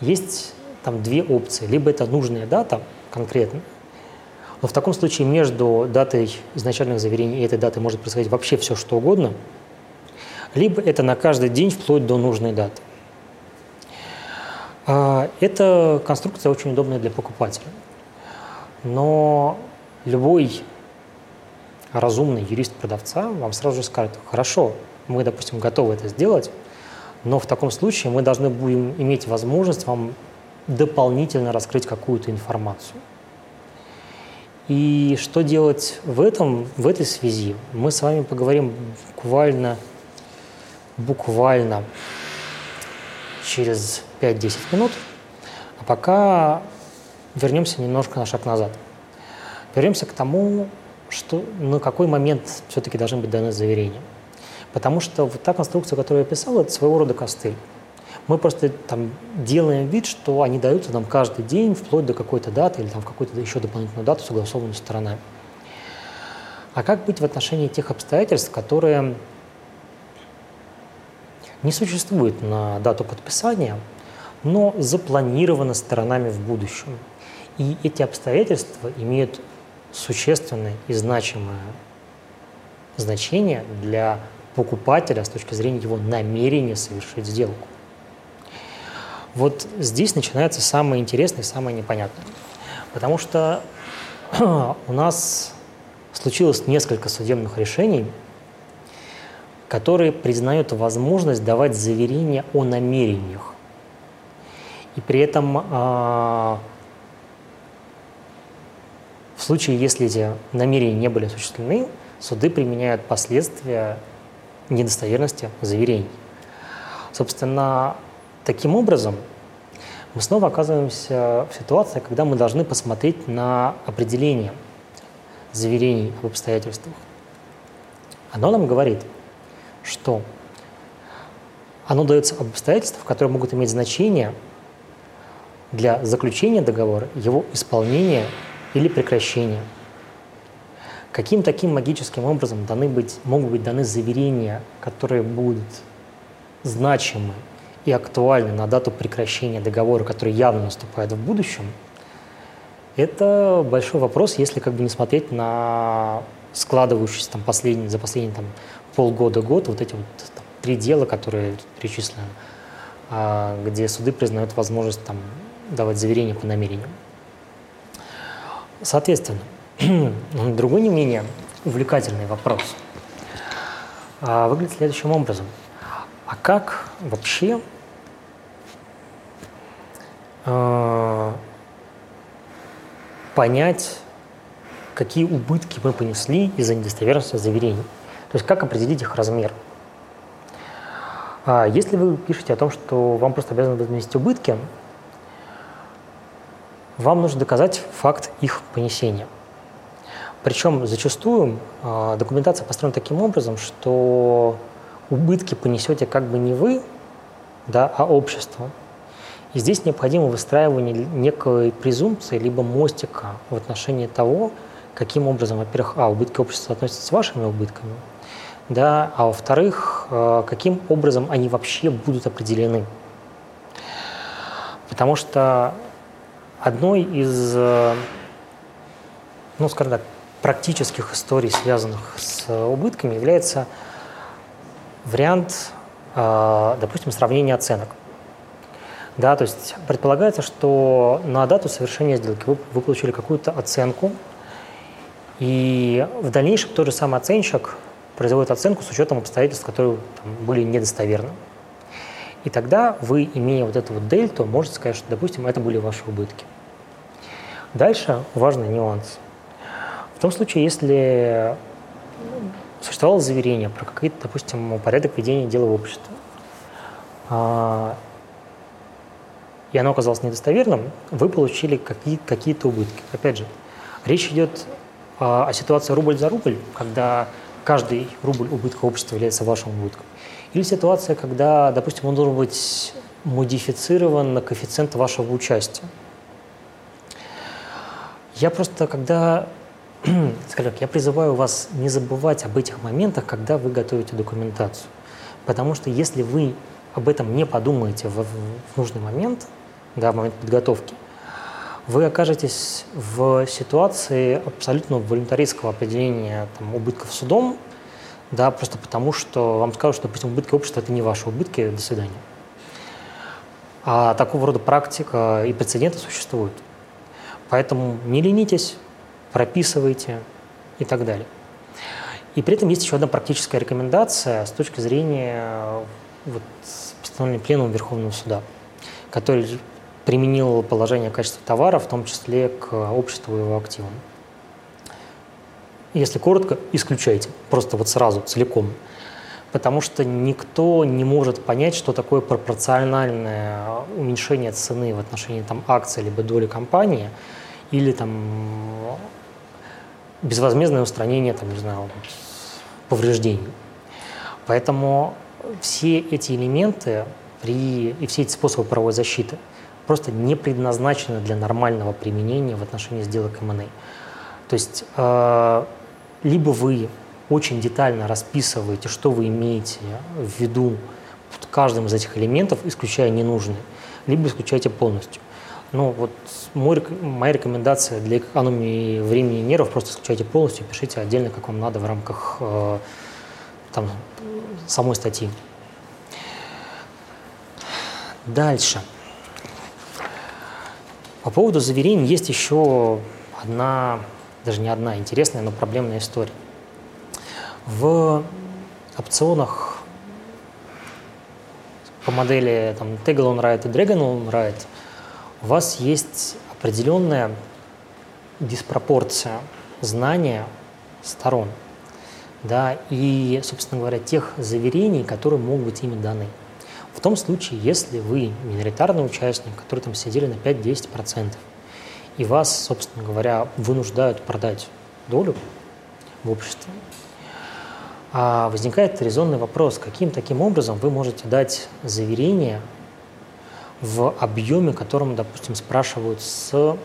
есть там две опции. Либо это нужная дата конкретно, но в таком случае между датой изначальных заверений и этой датой может происходить вообще все, что угодно. Либо это на каждый день вплоть до нужной даты. А, эта конструкция очень удобная для покупателя. Но любой разумный юрист продавца вам сразу же скажет, хорошо, мы, допустим, готовы это сделать, но в таком случае мы должны будем иметь возможность вам дополнительно раскрыть какую-то информацию. И что делать в этом, в этой связи, мы с вами поговорим буквально, буквально через 5-10 минут. А пока вернемся немножко на шаг назад. Вернемся к тому, что, на какой момент все-таки должны быть даны заверения. Потому что вот та конструкция, которую я писал, это своего рода костыль. Мы просто там делаем вид, что они даются нам каждый день, вплоть до какой-то даты или там в какую-то еще дополнительную дату, согласованную сторонами. А как быть в отношении тех обстоятельств, которые не существуют на дату подписания, но запланированы сторонами в будущем? И эти обстоятельства имеют существенное и значимое значение для покупателя с точки зрения его намерения совершить сделку. Вот здесь начинается самое интересное и самое непонятное. Потому что у нас случилось несколько судебных решений, которые признают возможность давать заверения о намерениях. И при этом а, в случае, если эти намерения не были осуществлены, суды применяют последствия недостоверности заверений. Собственно, Таким образом, мы снова оказываемся в ситуации, когда мы должны посмотреть на определение заверений об обстоятельствах. Оно нам говорит, что оно дается об обстоятельствах, которые могут иметь значение для заключения договора, его исполнения или прекращения. Каким таким магическим образом даны быть, могут быть даны заверения, которые будут значимы и актуальны на дату прекращения договора, который явно наступает в будущем, это большой вопрос, если как бы не смотреть на складывающиеся там последние, за последние там, полгода-год вот эти вот там, три дела, которые перечислены, а, где суды признают возможность там, давать заверения по намерениям. Соответственно, другой не менее увлекательный вопрос а, выглядит следующим образом. А как вообще Э, понять, какие убытки мы понесли из-за недостоверности заверений. То есть как определить их размер. А если вы пишете о том, что вам просто обязаны возместить убытки, вам нужно доказать факт их понесения. Причем зачастую э, документация построена таким образом, что убытки понесете как бы не вы, да, а общество. И здесь необходимо выстраивание некой презумпции, либо мостика в отношении того, каким образом, во-первых, а, убытки общества относятся с вашими убытками, да, а во-вторых, э, каким образом они вообще будут определены. Потому что одной из, э, ну, скажем так, практических историй, связанных с убытками, является вариант, э, допустим, сравнения оценок – да, то есть предполагается, что на дату совершения сделки вы, вы получили какую-то оценку, и в дальнейшем тот же самый оценщик производит оценку с учетом обстоятельств, которые там, были недостоверны. И тогда вы, имея вот эту вот дельту, можете сказать, что, допустим, это были ваши убытки. Дальше важный нюанс. В том случае, если существовало заверение про какой-то, допустим, порядок ведения дела в обществе, а, и оно оказалось недостоверным, вы получили какие- какие-то убытки. Опять же, речь идет о, о ситуации рубль за рубль, когда каждый рубль убытка общества является вашим убытком. Или ситуация, когда, допустим, он должен быть модифицирован на коэффициент вашего участия. Я просто, когда, скажем так, я призываю вас не забывать об этих моментах, когда вы готовите документацию. Потому что если вы об этом не подумаете в, в нужный момент, да, в момент подготовки, вы окажетесь в ситуации абсолютно волюнтаристского определения там, убытков судом, да, просто потому что вам скажут, что, допустим, убытки общества – это не ваши убытки, до свидания. А такого рода практика и прецеденты существуют. Поэтому не ленитесь, прописывайте и так далее. И при этом есть еще одна практическая рекомендация с точки зрения вот, постановления Пленума Верховного Суда, который применил положение качества товара, в том числе к обществу и его активам. Если коротко, исключайте, просто вот сразу, целиком. Потому что никто не может понять, что такое пропорциональное уменьшение цены в отношении там, акций либо доли компании или там безвозмездное устранение там, не знаю, повреждений. Поэтому все эти элементы при, и все эти способы правовой защиты просто не предназначены для нормального применения в отношении сделок M&A. То есть э, либо вы очень детально расписываете, что вы имеете в виду под каждым из этих элементов, исключая ненужные, либо исключаете полностью. Ну, вот мой, моя рекомендация для экономии времени и нервов просто исключайте полностью, пишите отдельно, как вам надо в рамках э, там, самой статьи. Дальше. По поводу заверений есть еще одна, даже не одна интересная, но проблемная история. В опционах по модели там, on Write и Dragon on Write у вас есть определенная диспропорция знания сторон да, и, собственно говоря, тех заверений, которые могут быть ими даны. В том случае, если вы миноритарный участник, который там сидели на 5-10%, и вас, собственно говоря, вынуждают продать долю в обществе, а возникает резонный вопрос, каким таким образом вы можете дать заверение в объеме, которым, допустим, спрашивают с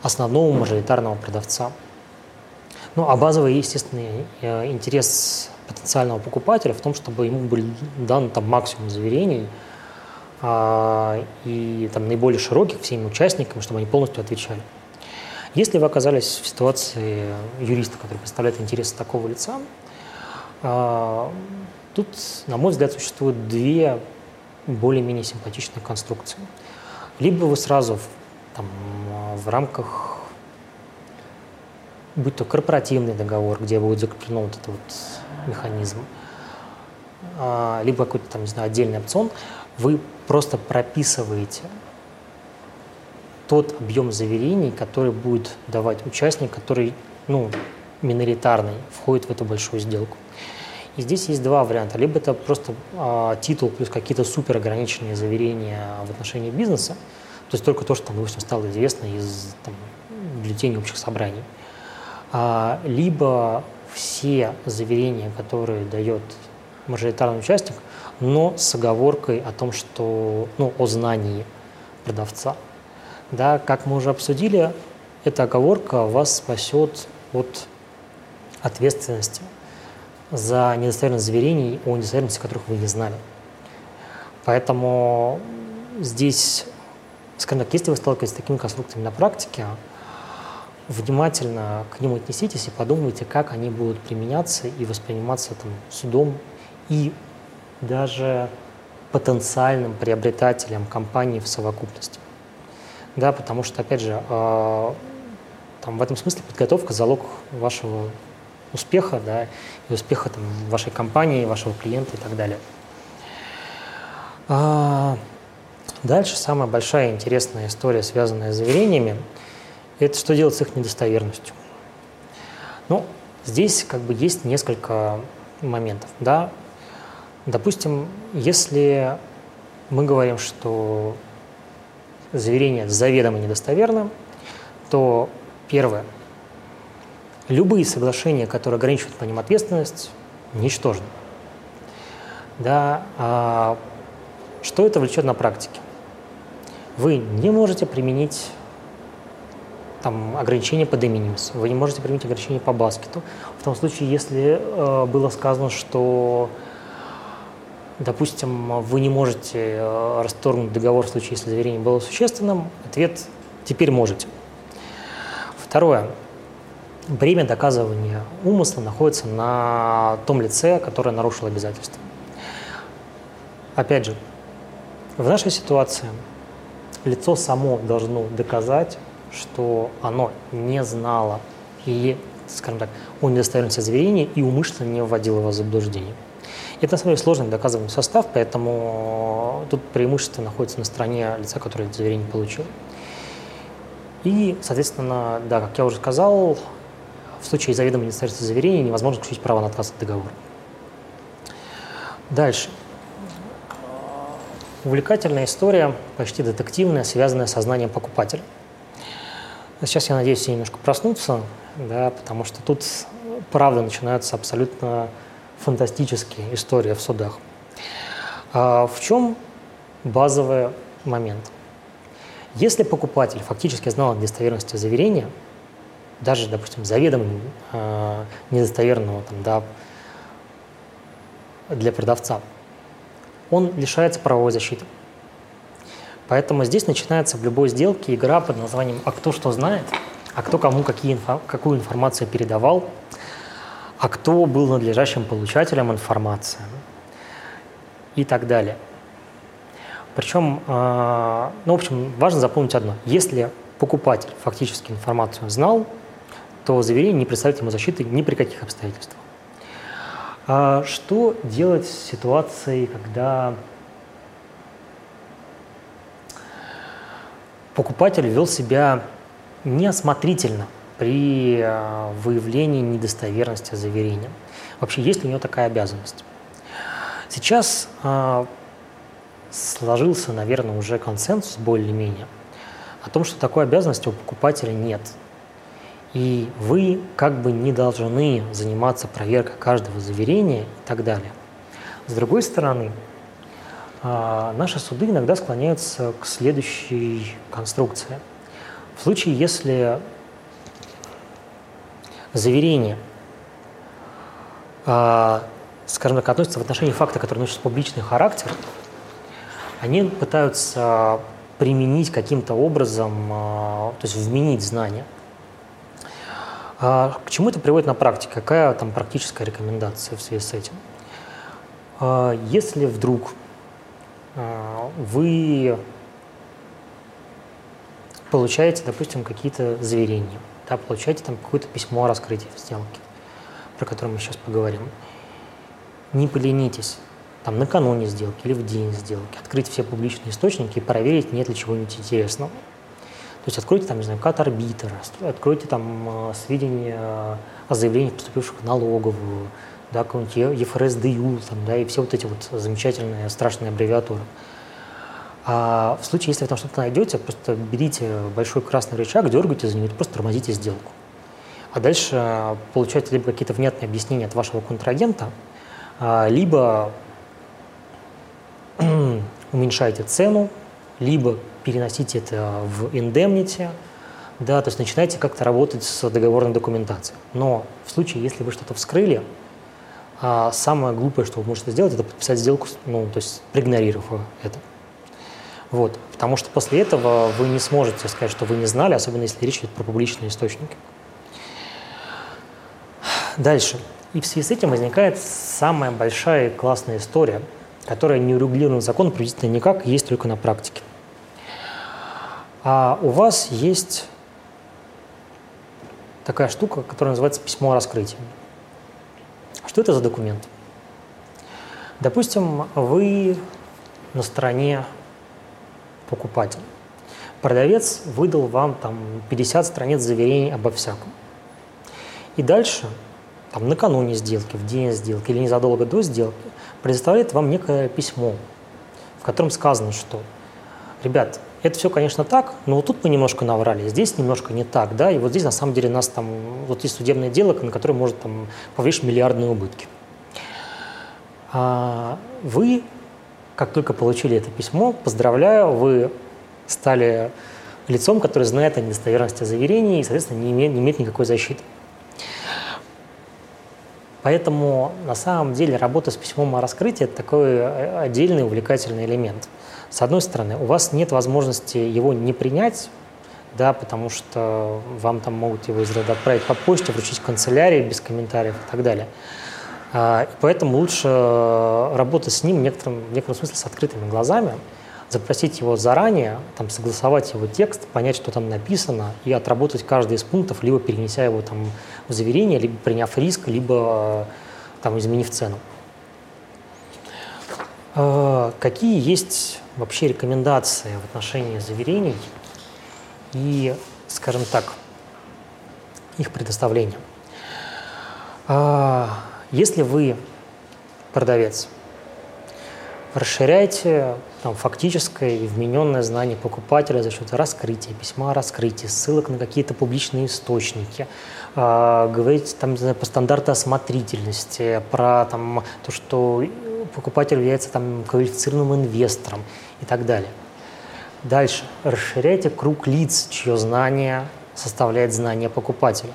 основного мажоритарного продавца. Ну, а базовый, естественный э, интерес потенциального покупателя в том, чтобы ему был дан там максимум заверений а, и там наиболее широких всеми участникам, чтобы они полностью отвечали. Если вы оказались в ситуации юриста, который представляет интересы такого лица, а, тут, на мой взгляд, существуют две более-менее симпатичные конструкции. Либо вы сразу в, там, в рамках будь то корпоративный договор, где будет закреплен вот этот вот механизм, а, либо какой-то там, не знаю, отдельный опцион, вы просто прописываете тот объем заверений, который будет давать участник, который, ну, миноритарный, входит в эту большую сделку. И здесь есть два варианта. Либо это просто а, титул плюс какие-то супер ограниченные заверения в отношении бизнеса, то есть только то, что, допустим, стало известно из там, бюллетеней общих собраний. А, либо все заверения, которые дает мажоритарный участник, но с оговоркой о том, что, ну, о знании продавца. Да, как мы уже обсудили, эта оговорка вас спасет от ответственности за недостоверность заверений о недостоверности которых вы не знали. Поэтому здесь, скажем так, если вы сталкиваетесь с такими конструкциями на практике, внимательно к ним отнеситесь и подумайте, как они будут применяться и восприниматься там, судом и даже потенциальным приобретателем компании в совокупности. Да, потому что, опять же, э, там, в этом смысле подготовка – залог вашего успеха да, и успеха там, вашей компании, вашего клиента и так далее. А, дальше самая большая интересная история, связанная с заверениями – это что делать с их недостоверностью? Ну, здесь как бы есть несколько моментов. Да? Допустим, если мы говорим, что заверение заведомо недостоверно, то первое, любые соглашения, которые ограничивают по ним ответственность, ничтожны. Да, а что это влечет на практике? Вы не можете применить там, ограничения по de вы не можете применить ограничения по баскету. В том случае, если э, было сказано, что, допустим, вы не можете э, расторгнуть договор в случае, если заверение было существенным, ответ «теперь можете». Второе. Бремя доказывания умысла находится на том лице, которое нарушило обязательства. Опять же, в нашей ситуации лицо само должно доказать что оно не знало и, скажем так, о недостоверности заверения и умышленно не вводило его в заблуждение. Это, на самом деле, сложный доказываемый состав, поэтому тут преимущество находится на стороне лица, который это заверение получил. И, соответственно, да, как я уже сказал, в случае заведомого недостоверности заверения невозможно заключить право на отказ от договора. Дальше. Увлекательная история, почти детективная, связанная с сознанием покупателя. Сейчас, я надеюсь, все немножко проснутся, да, потому что тут, правда, начинаются абсолютно фантастические истории в судах. А в чем базовый момент? Если покупатель фактически знал о недостоверности заверения, даже, допустим, заведомо э, недостоверного там, да, для продавца, он лишается правовой защиты. Поэтому здесь начинается в любой сделке игра под названием «А кто что знает?», «А кто кому какие инфо- какую информацию передавал?», «А кто был надлежащим получателем информации?» и так далее. Причем, э, ну, в общем, важно запомнить одно. Если покупатель фактически информацию знал, то заверение не представит ему защиты ни при каких обстоятельствах. А что делать в ситуации, когда покупатель вел себя неосмотрительно при а, выявлении недостоверности заверения? Вообще, есть ли у него такая обязанность? Сейчас а, сложился, наверное, уже консенсус более-менее о том, что такой обязанности у покупателя нет – и вы как бы не должны заниматься проверкой каждого заверения и так далее. С другой стороны, наши суды иногда склоняются к следующей конструкции. В случае, если заверение, а, скажем так, относится в отношении факта, который носит публичный характер, они пытаются применить каким-то образом, а, то есть вменить знания – а к чему это приводит на практике? Какая там практическая рекомендация в связи с этим? А если вдруг а, вы получаете, допустим, какие-то заверения, да, получаете там какое-то письмо о раскрытии в сделке, про которое мы сейчас поговорим, не поленитесь там накануне сделки или в день сделки открыть все публичные источники и проверить, нет ли чего-нибудь интересного. То есть откройте там, не знаю, кат арбитра, откройте там э, сведения о заявлениях, поступивших в налоговую, да, какой-нибудь ЕФРС ДЮ, там, да, и все вот эти вот замечательные, страшные аббревиатуры. А в случае, если вы там что-то найдете, просто берите большой красный рычаг, дергайте за него, просто тормозите сделку. А дальше получаете либо какие-то внятные объяснения от вашего контрагента, а, либо уменьшаете цену, либо переносите это в indemnity, да, то есть начинайте как-то работать с договорной документацией. Но в случае, если вы что-то вскрыли, а самое глупое, что вы можете сделать, это подписать сделку, ну, то есть проигнорировав это. Вот. Потому что после этого вы не сможете сказать, что вы не знали, особенно если речь идет про публичные источники. Дальше. И в связи с этим возникает самая большая и классная история, которая не урегулирована законом приблизительно никак, есть только на практике. А у вас есть такая штука, которая называется письмо о раскрытии. Что это за документ? Допустим, вы на стороне покупателя. Продавец выдал вам там 50 страниц заверений обо всяком. И дальше, там, накануне сделки, в день сделки или незадолго до сделки, предоставляет вам некое письмо, в котором сказано, что, ребят, это все, конечно, так, но вот тут мы немножко наврали, здесь немножко не так, да, и вот здесь на самом деле нас там, вот есть судебное дело, на которое может там повлечь миллиардные убытки. А вы, как только получили это письмо, поздравляю, вы стали лицом, которое знает о недостоверности заверений и, соответственно, не имеет, не имеет никакой защиты. Поэтому на самом деле работа с письмом о раскрытии – это такой э, отдельный увлекательный элемент – с одной стороны, у вас нет возможности его не принять, да, потому что вам там могут его из рода отправить по почте, вручить в канцелярии без комментариев и так далее. А, и поэтому лучше работать с ним в некотором, в некотором смысле с открытыми глазами, запросить его заранее, там, согласовать его текст, понять, что там написано, и отработать каждый из пунктов, либо перенеся его там, в заверение, либо приняв риск, либо там, изменив цену. А, какие есть вообще рекомендации в отношении заверений и, скажем так, их предоставления? А, если вы продавец, расширяйте там, фактическое и вмененное знание покупателя за счет раскрытия, письма о раскрытии, ссылок на какие-то публичные источники, э, говорить там, знаю, по стандарту осмотрительности, про там, то, что покупатель является там, квалифицированным инвестором и так далее. Дальше. Расширяйте круг лиц, чье знание составляет знание покупателя.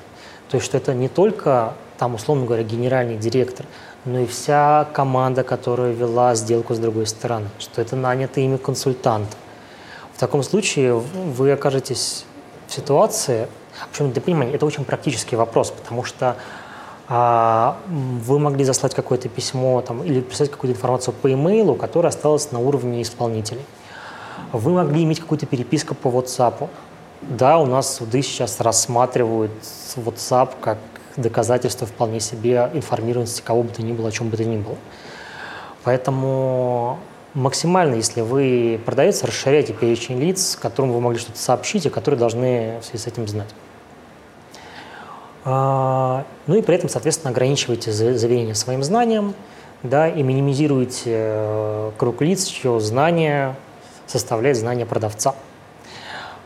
То есть, что это не только, там, условно говоря, генеральный директор, но и вся команда, которая вела сделку с другой стороны, что это нанятый ими консультант. В таком случае вы окажетесь в ситуации, причем для понимания, это очень практический вопрос, потому что вы могли заслать какое-то письмо там, или писать какую-то информацию по имейлу, которая осталась на уровне исполнителей. Вы могли иметь какую-то переписку по WhatsApp. Да, у нас суды сейчас рассматривают WhatsApp как доказательство вполне себе информированности кого бы то ни было, о чем бы то ни было. Поэтому максимально, если вы продавец, расширяйте перечень лиц, которым вы могли что-то сообщить и которые должны в связи с этим знать. А, ну и при этом, соответственно, ограничивайте заверение своим знанием да, и минимизируйте э, круг лиц, чье знание составляет знание продавца.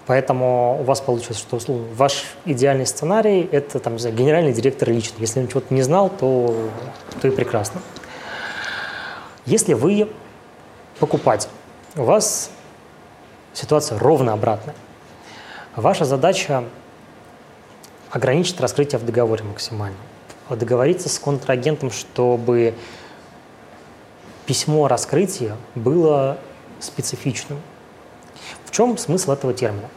Поэтому у вас получилось, что условно, ваш идеальный сценарий – это там, знаю, генеральный директор лично. Если он чего-то не знал, то, то и прекрасно. Если вы покупатель, у вас ситуация ровно обратная. Ваша задача – ограничить раскрытие в договоре максимально. Договориться с контрагентом, чтобы письмо о раскрытии было специфичным. В чем смысл этого термина?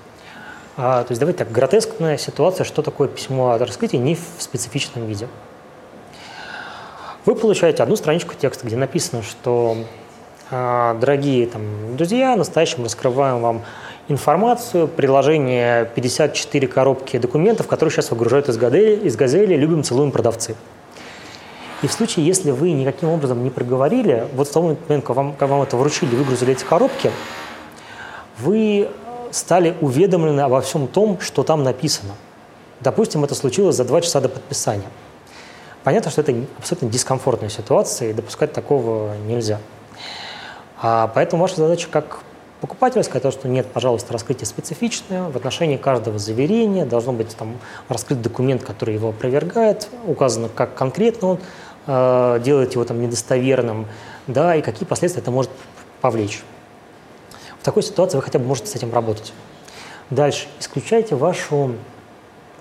А, то есть давайте так, гротескная ситуация, что такое письмо о раскрытии не в специфичном виде. Вы получаете одну страничку текста, где написано, что а, дорогие там, друзья, настоящим раскрываем вам информацию, приложение 54 коробки документов, которые сейчас выгружают из газели, из газели любим, целуем продавцы. И в случае, если вы никаким образом не проговорили, вот в тот момент, когда вам, когда вам это вручили, выгрузили эти коробки, вы стали уведомлены обо всем том, что там написано. Допустим, это случилось за два часа до подписания. Понятно, что это абсолютно дискомфортная ситуация, и допускать такого нельзя. А поэтому ваша задача как покупателя сказать, что нет, пожалуйста, раскрытие специфичное, в отношении каждого заверения должно быть там раскрыт документ, который его опровергает, указано, как конкретно он э, делает его там недостоверным, да, и какие последствия это может повлечь. В такой ситуации вы хотя бы можете с этим работать. Дальше. Исключайте вашу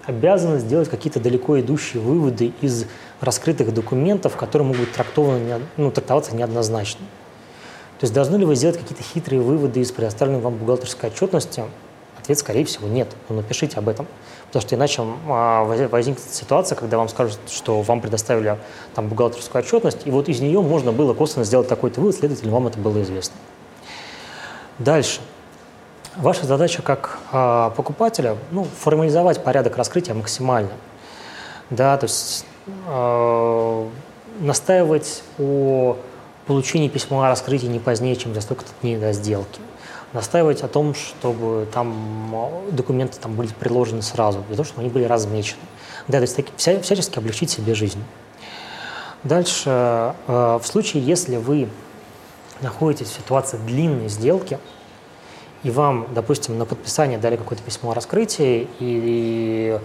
обязанность делать какие-то далеко идущие выводы из раскрытых документов, которые могут трактованы, ну, трактоваться неоднозначно. То есть должны ли вы сделать какие-то хитрые выводы из предоставленной вам бухгалтерской отчетности? Ответ, скорее всего, нет. Но напишите об этом. Потому что иначе а, возникнет ситуация, когда вам скажут, что вам предоставили там, бухгалтерскую отчетность, и вот из нее можно было косвенно сделать такой-то вывод, следовательно, вам это было известно. Дальше. Ваша задача как э, покупателя ну, формализовать порядок раскрытия максимально. Да, то есть э, настаивать о получении письма о раскрытии не позднее, чем за столько-то дней до сделки. Настаивать о том, чтобы там документы там были приложены сразу, для того, чтобы они были размечены. Да, то есть таки, вся, всячески облегчить себе жизнь. Дальше, э, в случае, если вы находитесь в ситуации длинной сделки, и вам, допустим, на подписание дали какое-то письмо о раскрытии и,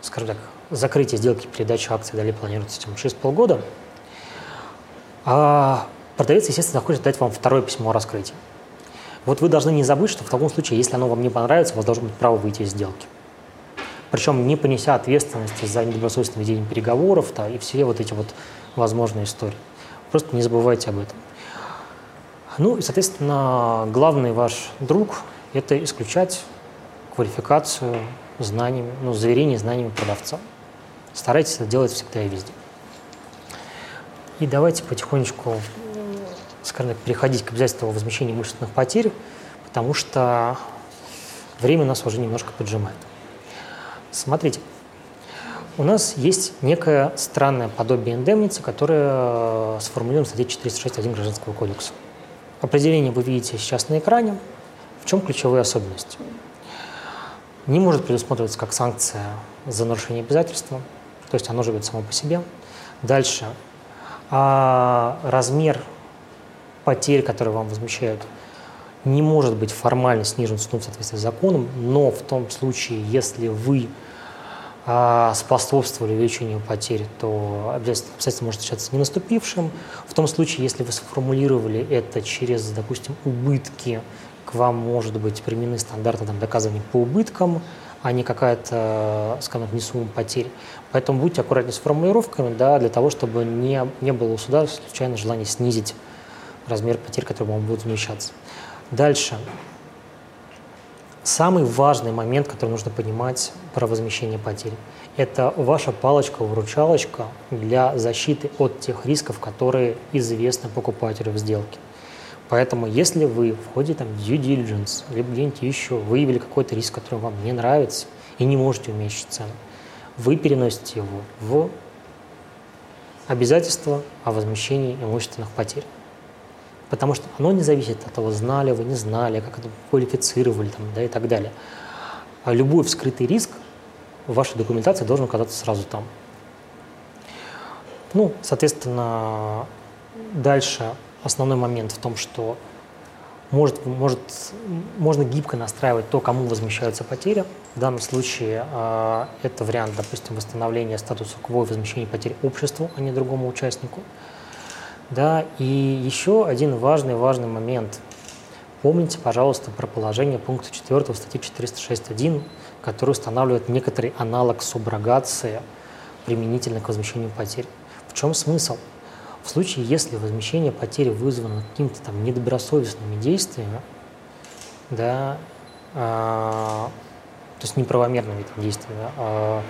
скажем так, закрытие сделки, передачу акций далее планируется там, через полгода, а продавец, естественно, захочет дать вам второе письмо о раскрытии. Вот вы должны не забыть, что в таком случае, если оно вам не понравится, у вас должно быть право выйти из сделки. Причем не понеся ответственности за недобросовестное ведение переговоров да, и все вот эти вот возможные истории. Просто не забывайте об этом. Ну и, соответственно, главный ваш друг – это исключать квалификацию знаниями, ну, заверение знаниями продавца. Старайтесь это делать всегда и везде. И давайте потихонечку, скажем так, переходить к обязательству о возмещении имущественных потерь, потому что время у нас уже немножко поджимает. Смотрите, у нас есть некое странное подобие индемницы, которое э, сформулировано в статье 406.1 Гражданского кодекса. Определение вы видите сейчас на экране. В чем ключевые особенности? Не может предусматриваться как санкция за нарушение обязательства, то есть оно живет само по себе. Дальше. А размер потерь, которые вам возмещают, не может быть формально снижен в соответствии с законом, но в том случае, если вы а, способствовали увеличению потерь, то обязательство, может считаться не наступившим. В том случае, если вы сформулировали это через, допустим, убытки, к вам может быть применены стандарты там, доказывания по убыткам, а не какая-то, скажем не сумма потерь. Поэтому будьте аккуратнее с формулировками, да, для того, чтобы не, не было у суда случайно желания снизить размер потерь, которые вам будут возмещаться. Дальше. Самый важный момент, который нужно понимать про возмещение потерь, это ваша палочка-выручалочка для защиты от тех рисков, которые известны покупателю в сделке. Поэтому если вы в ходе там, due diligence, либо где-нибудь еще выявили какой-то риск, который вам не нравится и не можете уменьшить цену, вы переносите его в обязательство о возмещении имущественных потерь. Потому что оно не зависит от того, знали вы, не знали, как это квалифицировали там, да, и так далее. А любой вскрытый риск в вашей документации должен оказаться сразу там. Ну, соответственно, дальше основной момент в том, что может, может, можно гибко настраивать то, кому возмещаются потери. В данном случае э, это вариант, допустим, восстановления статуса КВО и возмещения потерь обществу, а не другому участнику. Да, и еще один важный, важный момент. Помните, пожалуйста, про положение пункта 4 статьи 406.1, который устанавливает некоторый аналог суброгации применительно к возмещению потерь. В чем смысл? В случае, если возмещение потери вызвано какими-то там недобросовестными действиями, да, а, то есть неправомерными действиями, а,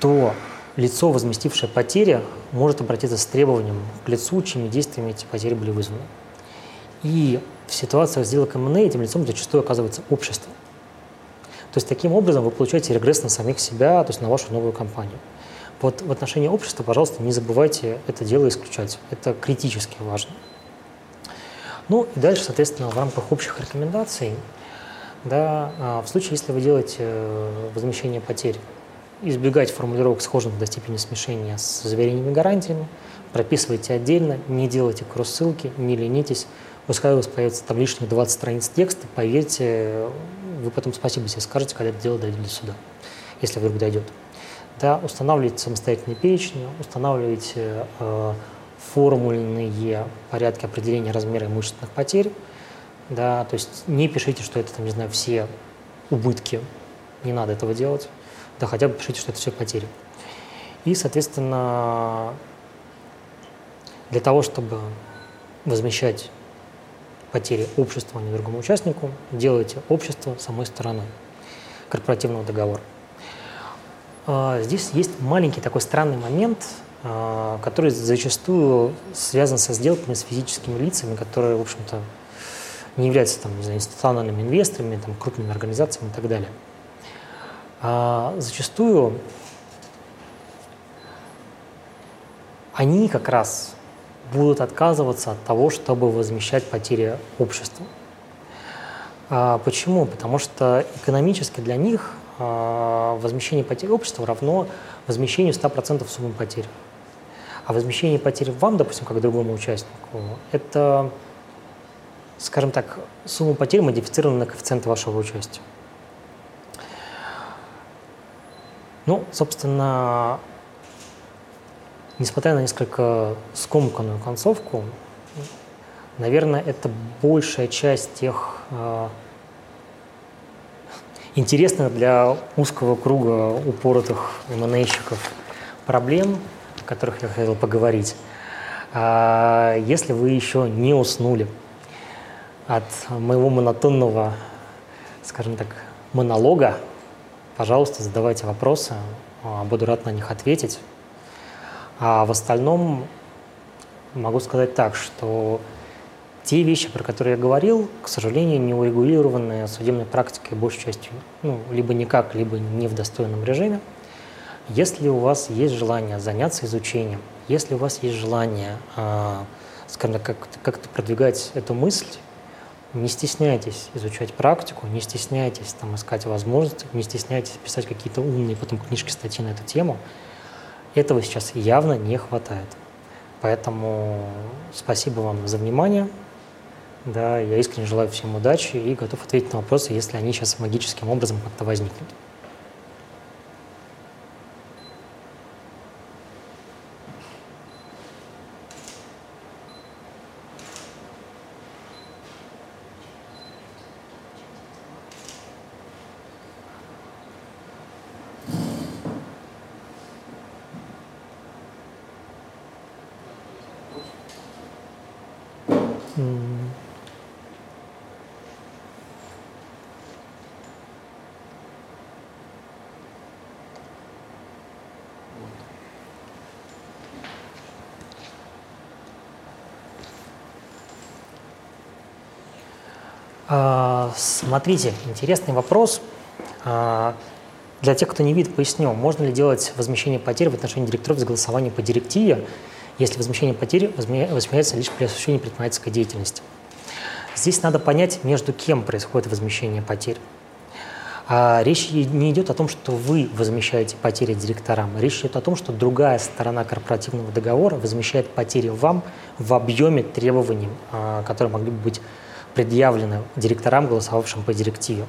то лицо, возместившее потери, может обратиться с требованием к лицу, чьими действиями эти потери были вызваны. И в ситуациях сделок МНА этим лицом зачастую оказывается общество. То есть таким образом вы получаете регресс на самих себя, то есть на вашу новую компанию. Вот в отношении общества, пожалуйста, не забывайте это дело исключать. Это критически важно. Ну и дальше, соответственно, в рамках общих рекомендаций, да, а, в случае, если вы делаете э, возмещение потерь, избегать формулировок, схожих до степени смешения с заверениями гарантиями, прописывайте отдельно, не делайте кросс-ссылки, не ленитесь. Пускай у вас появится там лишних 20 страниц текста, поверьте, вы потом спасибо себе скажете, когда это дело дойдет до суда, если вдруг дойдет да, устанавливаете самостоятельные перечни, устанавливаете э, формульные порядки определения размера имущественных потерь, да, то есть не пишите, что это, там, не знаю, все убытки, не надо этого делать, да, хотя бы пишите, что это все потери. И, соответственно, для того, чтобы возмещать потери обществу, а не другому участнику, делайте общество самой стороной корпоративного договора. А, здесь есть маленький такой странный момент, а, который зачастую связан со сделками с физическими лицами, которые, в общем-то, не являются там, не знаю, институциональными инвесторами, там, крупными организациями и так далее. А зачастую они как раз будут отказываться от того, чтобы возмещать потери обществу. Почему? Потому что экономически для них возмещение потерь общества равно возмещению 100% суммы потерь. А возмещение потерь вам, допустим, как другому участнику, это, скажем так, сумма потерь модифицирована на коэффициент вашего участия. Ну, собственно, несмотря на несколько скомканную концовку, наверное, это большая часть тех а, интересных для узкого круга упоротых МНЭщиков проблем, о которых я хотел поговорить. А если вы еще не уснули от моего монотонного, скажем так, монолога, пожалуйста, задавайте вопросы, а, буду рад на них ответить. А в остальном могу сказать так, что те вещи, про которые я говорил, к сожалению, не урегулированы судебной практикой большей частью, ну, либо никак, либо не в достойном режиме. Если у вас есть желание заняться изучением, если у вас есть желание, э, скажем так, как-то, как продвигать эту мысль, не стесняйтесь изучать практику, не стесняйтесь там, искать возможности, не стесняйтесь писать какие-то умные потом книжки, статьи на эту тему. Этого сейчас явно не хватает. Поэтому спасибо вам за внимание. Да, я искренне желаю всем удачи и готов ответить на вопросы, если они сейчас магическим образом как-то возникнут. А, смотрите, интересный вопрос. А, для тех, кто не видит, поясню, можно ли делать возмещение потерь в отношении директоров за голосование по директиве, если возмещение потери возмещается лишь при осуществлении предпринимательской деятельности. Здесь надо понять, между кем происходит возмещение потерь. А речь не идет о том, что вы возмещаете потери директорам. Речь идет о том, что другая сторона корпоративного договора возмещает потери вам в объеме требований, которые могли бы быть предъявлены директорам, голосовавшим по директиве.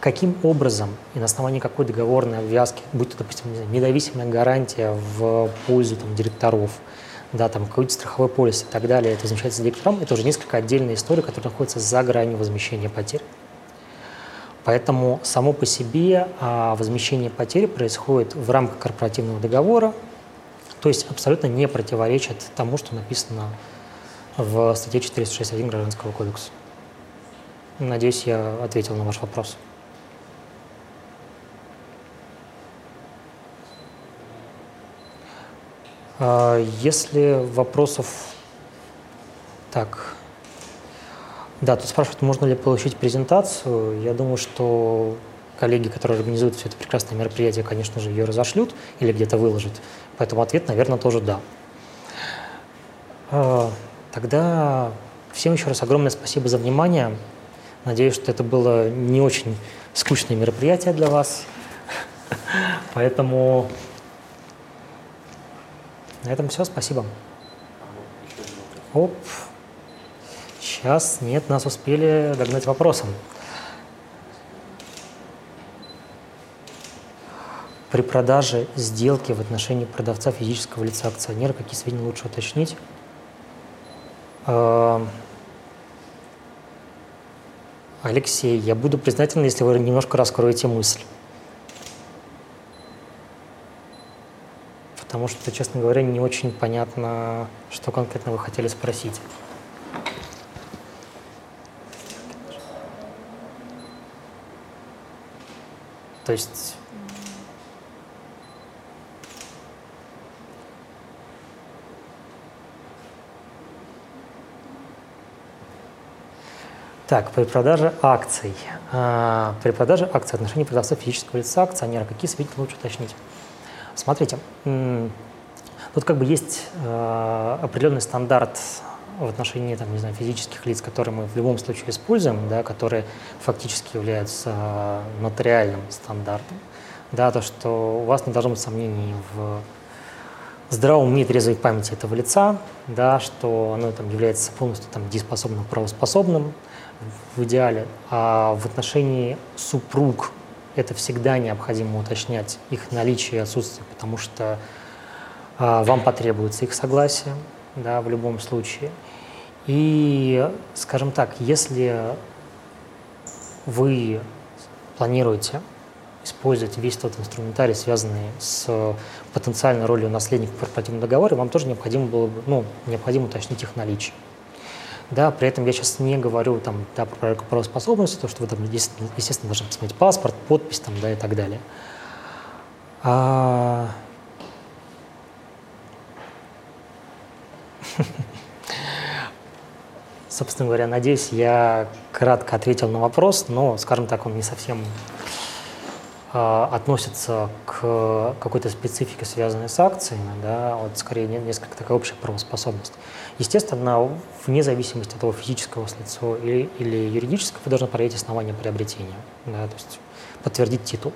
Каким образом и на основании какой договорной обвязки, будь то, допустим, не знаю, независимая гарантия в пользу там, директоров, да, там какой-то страховой полис и так далее, это замечательно директорам, это уже несколько отдельная история, которая находится за гранью возмещения потерь. Поэтому само по себе а, возмещение потери происходит в рамках корпоративного договора, то есть абсолютно не противоречит тому, что написано в статье 461 Гражданского кодекса. Надеюсь, я ответил на ваш вопрос. А, если вопросов... Так. Да, тут спрашивают, можно ли получить презентацию. Я думаю, что коллеги, которые организуют все это прекрасное мероприятие, конечно же, ее разошлют или где-то выложат. Поэтому ответ, наверное, тоже да. Тогда всем еще раз огромное спасибо за внимание. Надеюсь, что это было не очень скучное мероприятие для вас. Поэтому на этом все. Спасибо. Оп. Сейчас нет, нас успели догнать вопросом. При продаже сделки в отношении продавца физического лица акционера какие сведения лучше уточнить? Эм, Алексей, я буду признателен, если вы немножко раскроете мысль. Потому что, честно говоря, не очень понятно, что конкретно вы хотели спросить. То есть Так, при продаже акций. А, при продаже акций в отношении продавца физического лица, акционера, какие сведения лучше уточнить? Смотрите, тут как бы есть а, определенный стандарт в отношении там, не знаю, физических лиц, которые мы в любом случае используем, да, которые фактически являются нотариальным стандартом. Да, то, что у вас не должно быть сомнений в здравом уме и трезвой памяти этого лица, да, что оно там, является полностью там, дееспособным, правоспособным, в идеале, а в отношении супруг это всегда необходимо уточнять их наличие и отсутствие, потому что а, вам потребуется их согласие, да, в любом случае. И, скажем так, если вы планируете использовать весь тот инструментарий, связанный с потенциальной ролью наследника в корпоративном договоре, вам тоже необходимо было бы, ну, необходимо уточнить их наличие. Да, при этом я сейчас не говорю там, да, про правоспособность, то, что вы там, естественно, должны посмотреть паспорт, подпись там, да, и так далее. А... Собственно говоря, надеюсь, я кратко ответил на вопрос, но, скажем так, он не совсем э, относится к какой-то специфике, связанной с акциями, да, вот скорее несколько такая общая правоспособность. Естественно, вне зависимости от того, физического лицо или, или юридического, вы должны проверить основания приобретения, да, то есть подтвердить титул.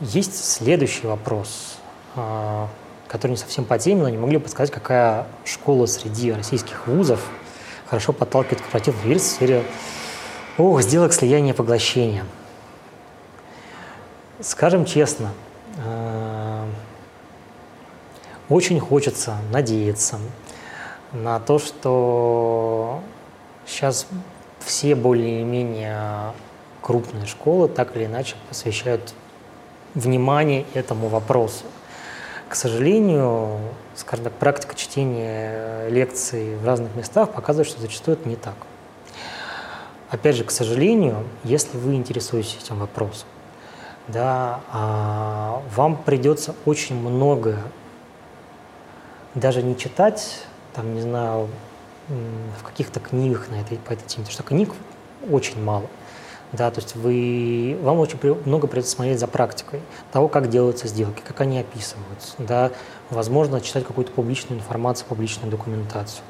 Есть следующий вопрос, э, который не совсем по теме, но не могли бы подсказать, какая школа среди российских вузов – хорошо подталкивает корпоративный юрист в сфере ох, сделок слияния и поглощения. Скажем честно, э, очень хочется надеяться на то, что сейчас все более-менее крупные школы так или иначе посвящают внимание этому вопросу. К сожалению, скажем так, практика чтения лекций в разных местах показывает, что зачастую это не так. Опять же, к сожалению, если вы интересуетесь этим вопросом, да, а, вам придется очень много даже не читать, там, не знаю, в каких-то книгах на этой, по этой теме, потому что книг очень мало – да, то есть вы, вам очень много придется смотреть за практикой того, как делаются сделки, как они описываются. Да, возможно, читать какую-то публичную информацию, публичную документацию.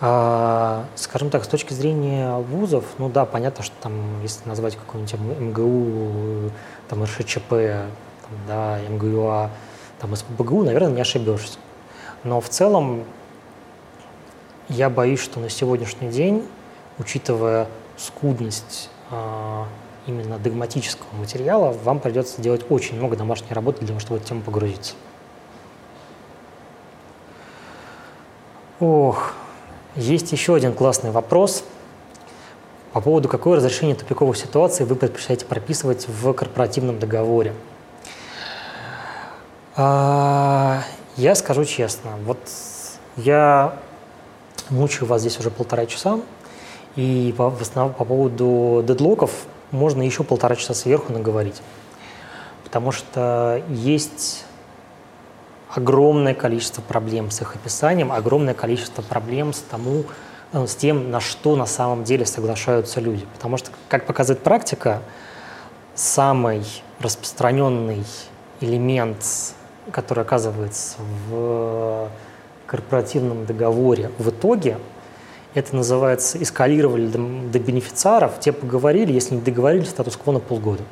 А, скажем так, с точки зрения вузов, ну да, понятно, что там, если назвать какой-нибудь МГУ, там РШЧП, там, да, МГУА, там СПБГУ, наверное, не ошибешься. Но в целом я боюсь, что на сегодняшний день, учитывая скудность а, именно догматического материала, вам придется делать очень много домашней работы для того, чтобы в эту тему погрузиться. Ох, есть еще один классный вопрос по поводу, какое разрешение тупиковых ситуаций вы предпочитаете прописывать в корпоративном договоре. А, я скажу честно, вот я мучаю вас здесь уже полтора часа, и по, в основном по поводу дедлоков можно еще полтора часа сверху наговорить. Потому что есть огромное количество проблем с их описанием, огромное количество проблем с, тому, э, с тем, на что на самом деле соглашаются люди. Потому что, как показывает практика, самый распространенный элемент, который оказывается в корпоративном договоре в итоге – это называется эскалировали до, до бенефициаров, те поговорили, если не договорились, статус-кво на полгода.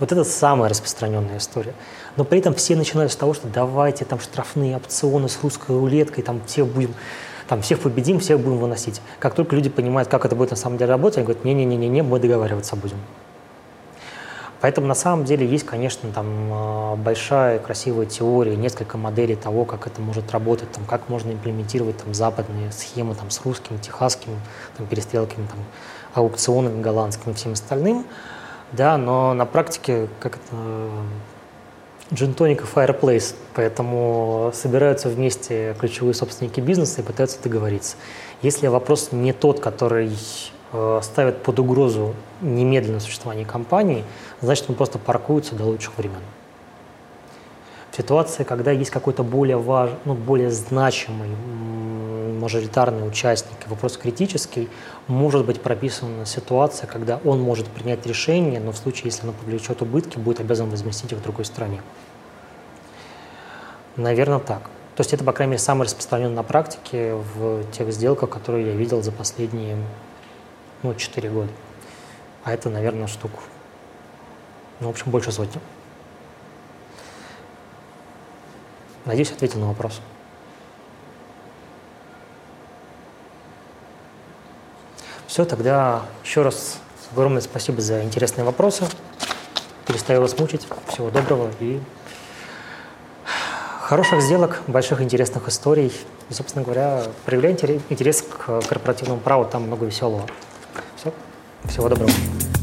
Вот это самая распространенная история. Но при этом все начинают с того, что давайте там штрафные опционы с русской рулеткой, там всех будем, там всех победим, всех будем выносить. Как только люди понимают, как это будет на самом деле работать, они говорят, не-не-не-не, мы договариваться будем. Поэтому на самом деле есть, конечно, там а, большая красивая теория, несколько моделей того, как это может работать, там, как можно имплементировать там, западные схемы там, с русскими, техасскими там, перестрелками, там, аукционами голландскими и всем остальным. Да, но на практике как это джинтоник и fireplace, поэтому собираются вместе ключевые собственники бизнеса и пытаются договориться. Если вопрос не тот, который ставят под угрозу немедленное существование компании, значит, он просто паркуется до лучших времен. В ситуации, когда есть какой-то более важный, ну, более значимый мажоритарный участник, вопрос критический, может быть прописана ситуация, когда он может принять решение, но в случае, если оно повлечет убытки, будет обязан возместить их в другой стране. Наверное, так. То есть это, по крайней мере, самое распространенное на практике в тех сделках, которые я видел за последние ну, 4 года. А это, наверное, штуку. Ну, в общем, больше сотни. Надеюсь, ответил на вопрос. Все, тогда еще раз огромное спасибо за интересные вопросы. Перестаю вас мучить. Всего доброго и хороших сделок, больших интересных историй. И, собственно говоря, проявляйте интерес к корпоративному праву, там много веселого. Все. Всего доброго.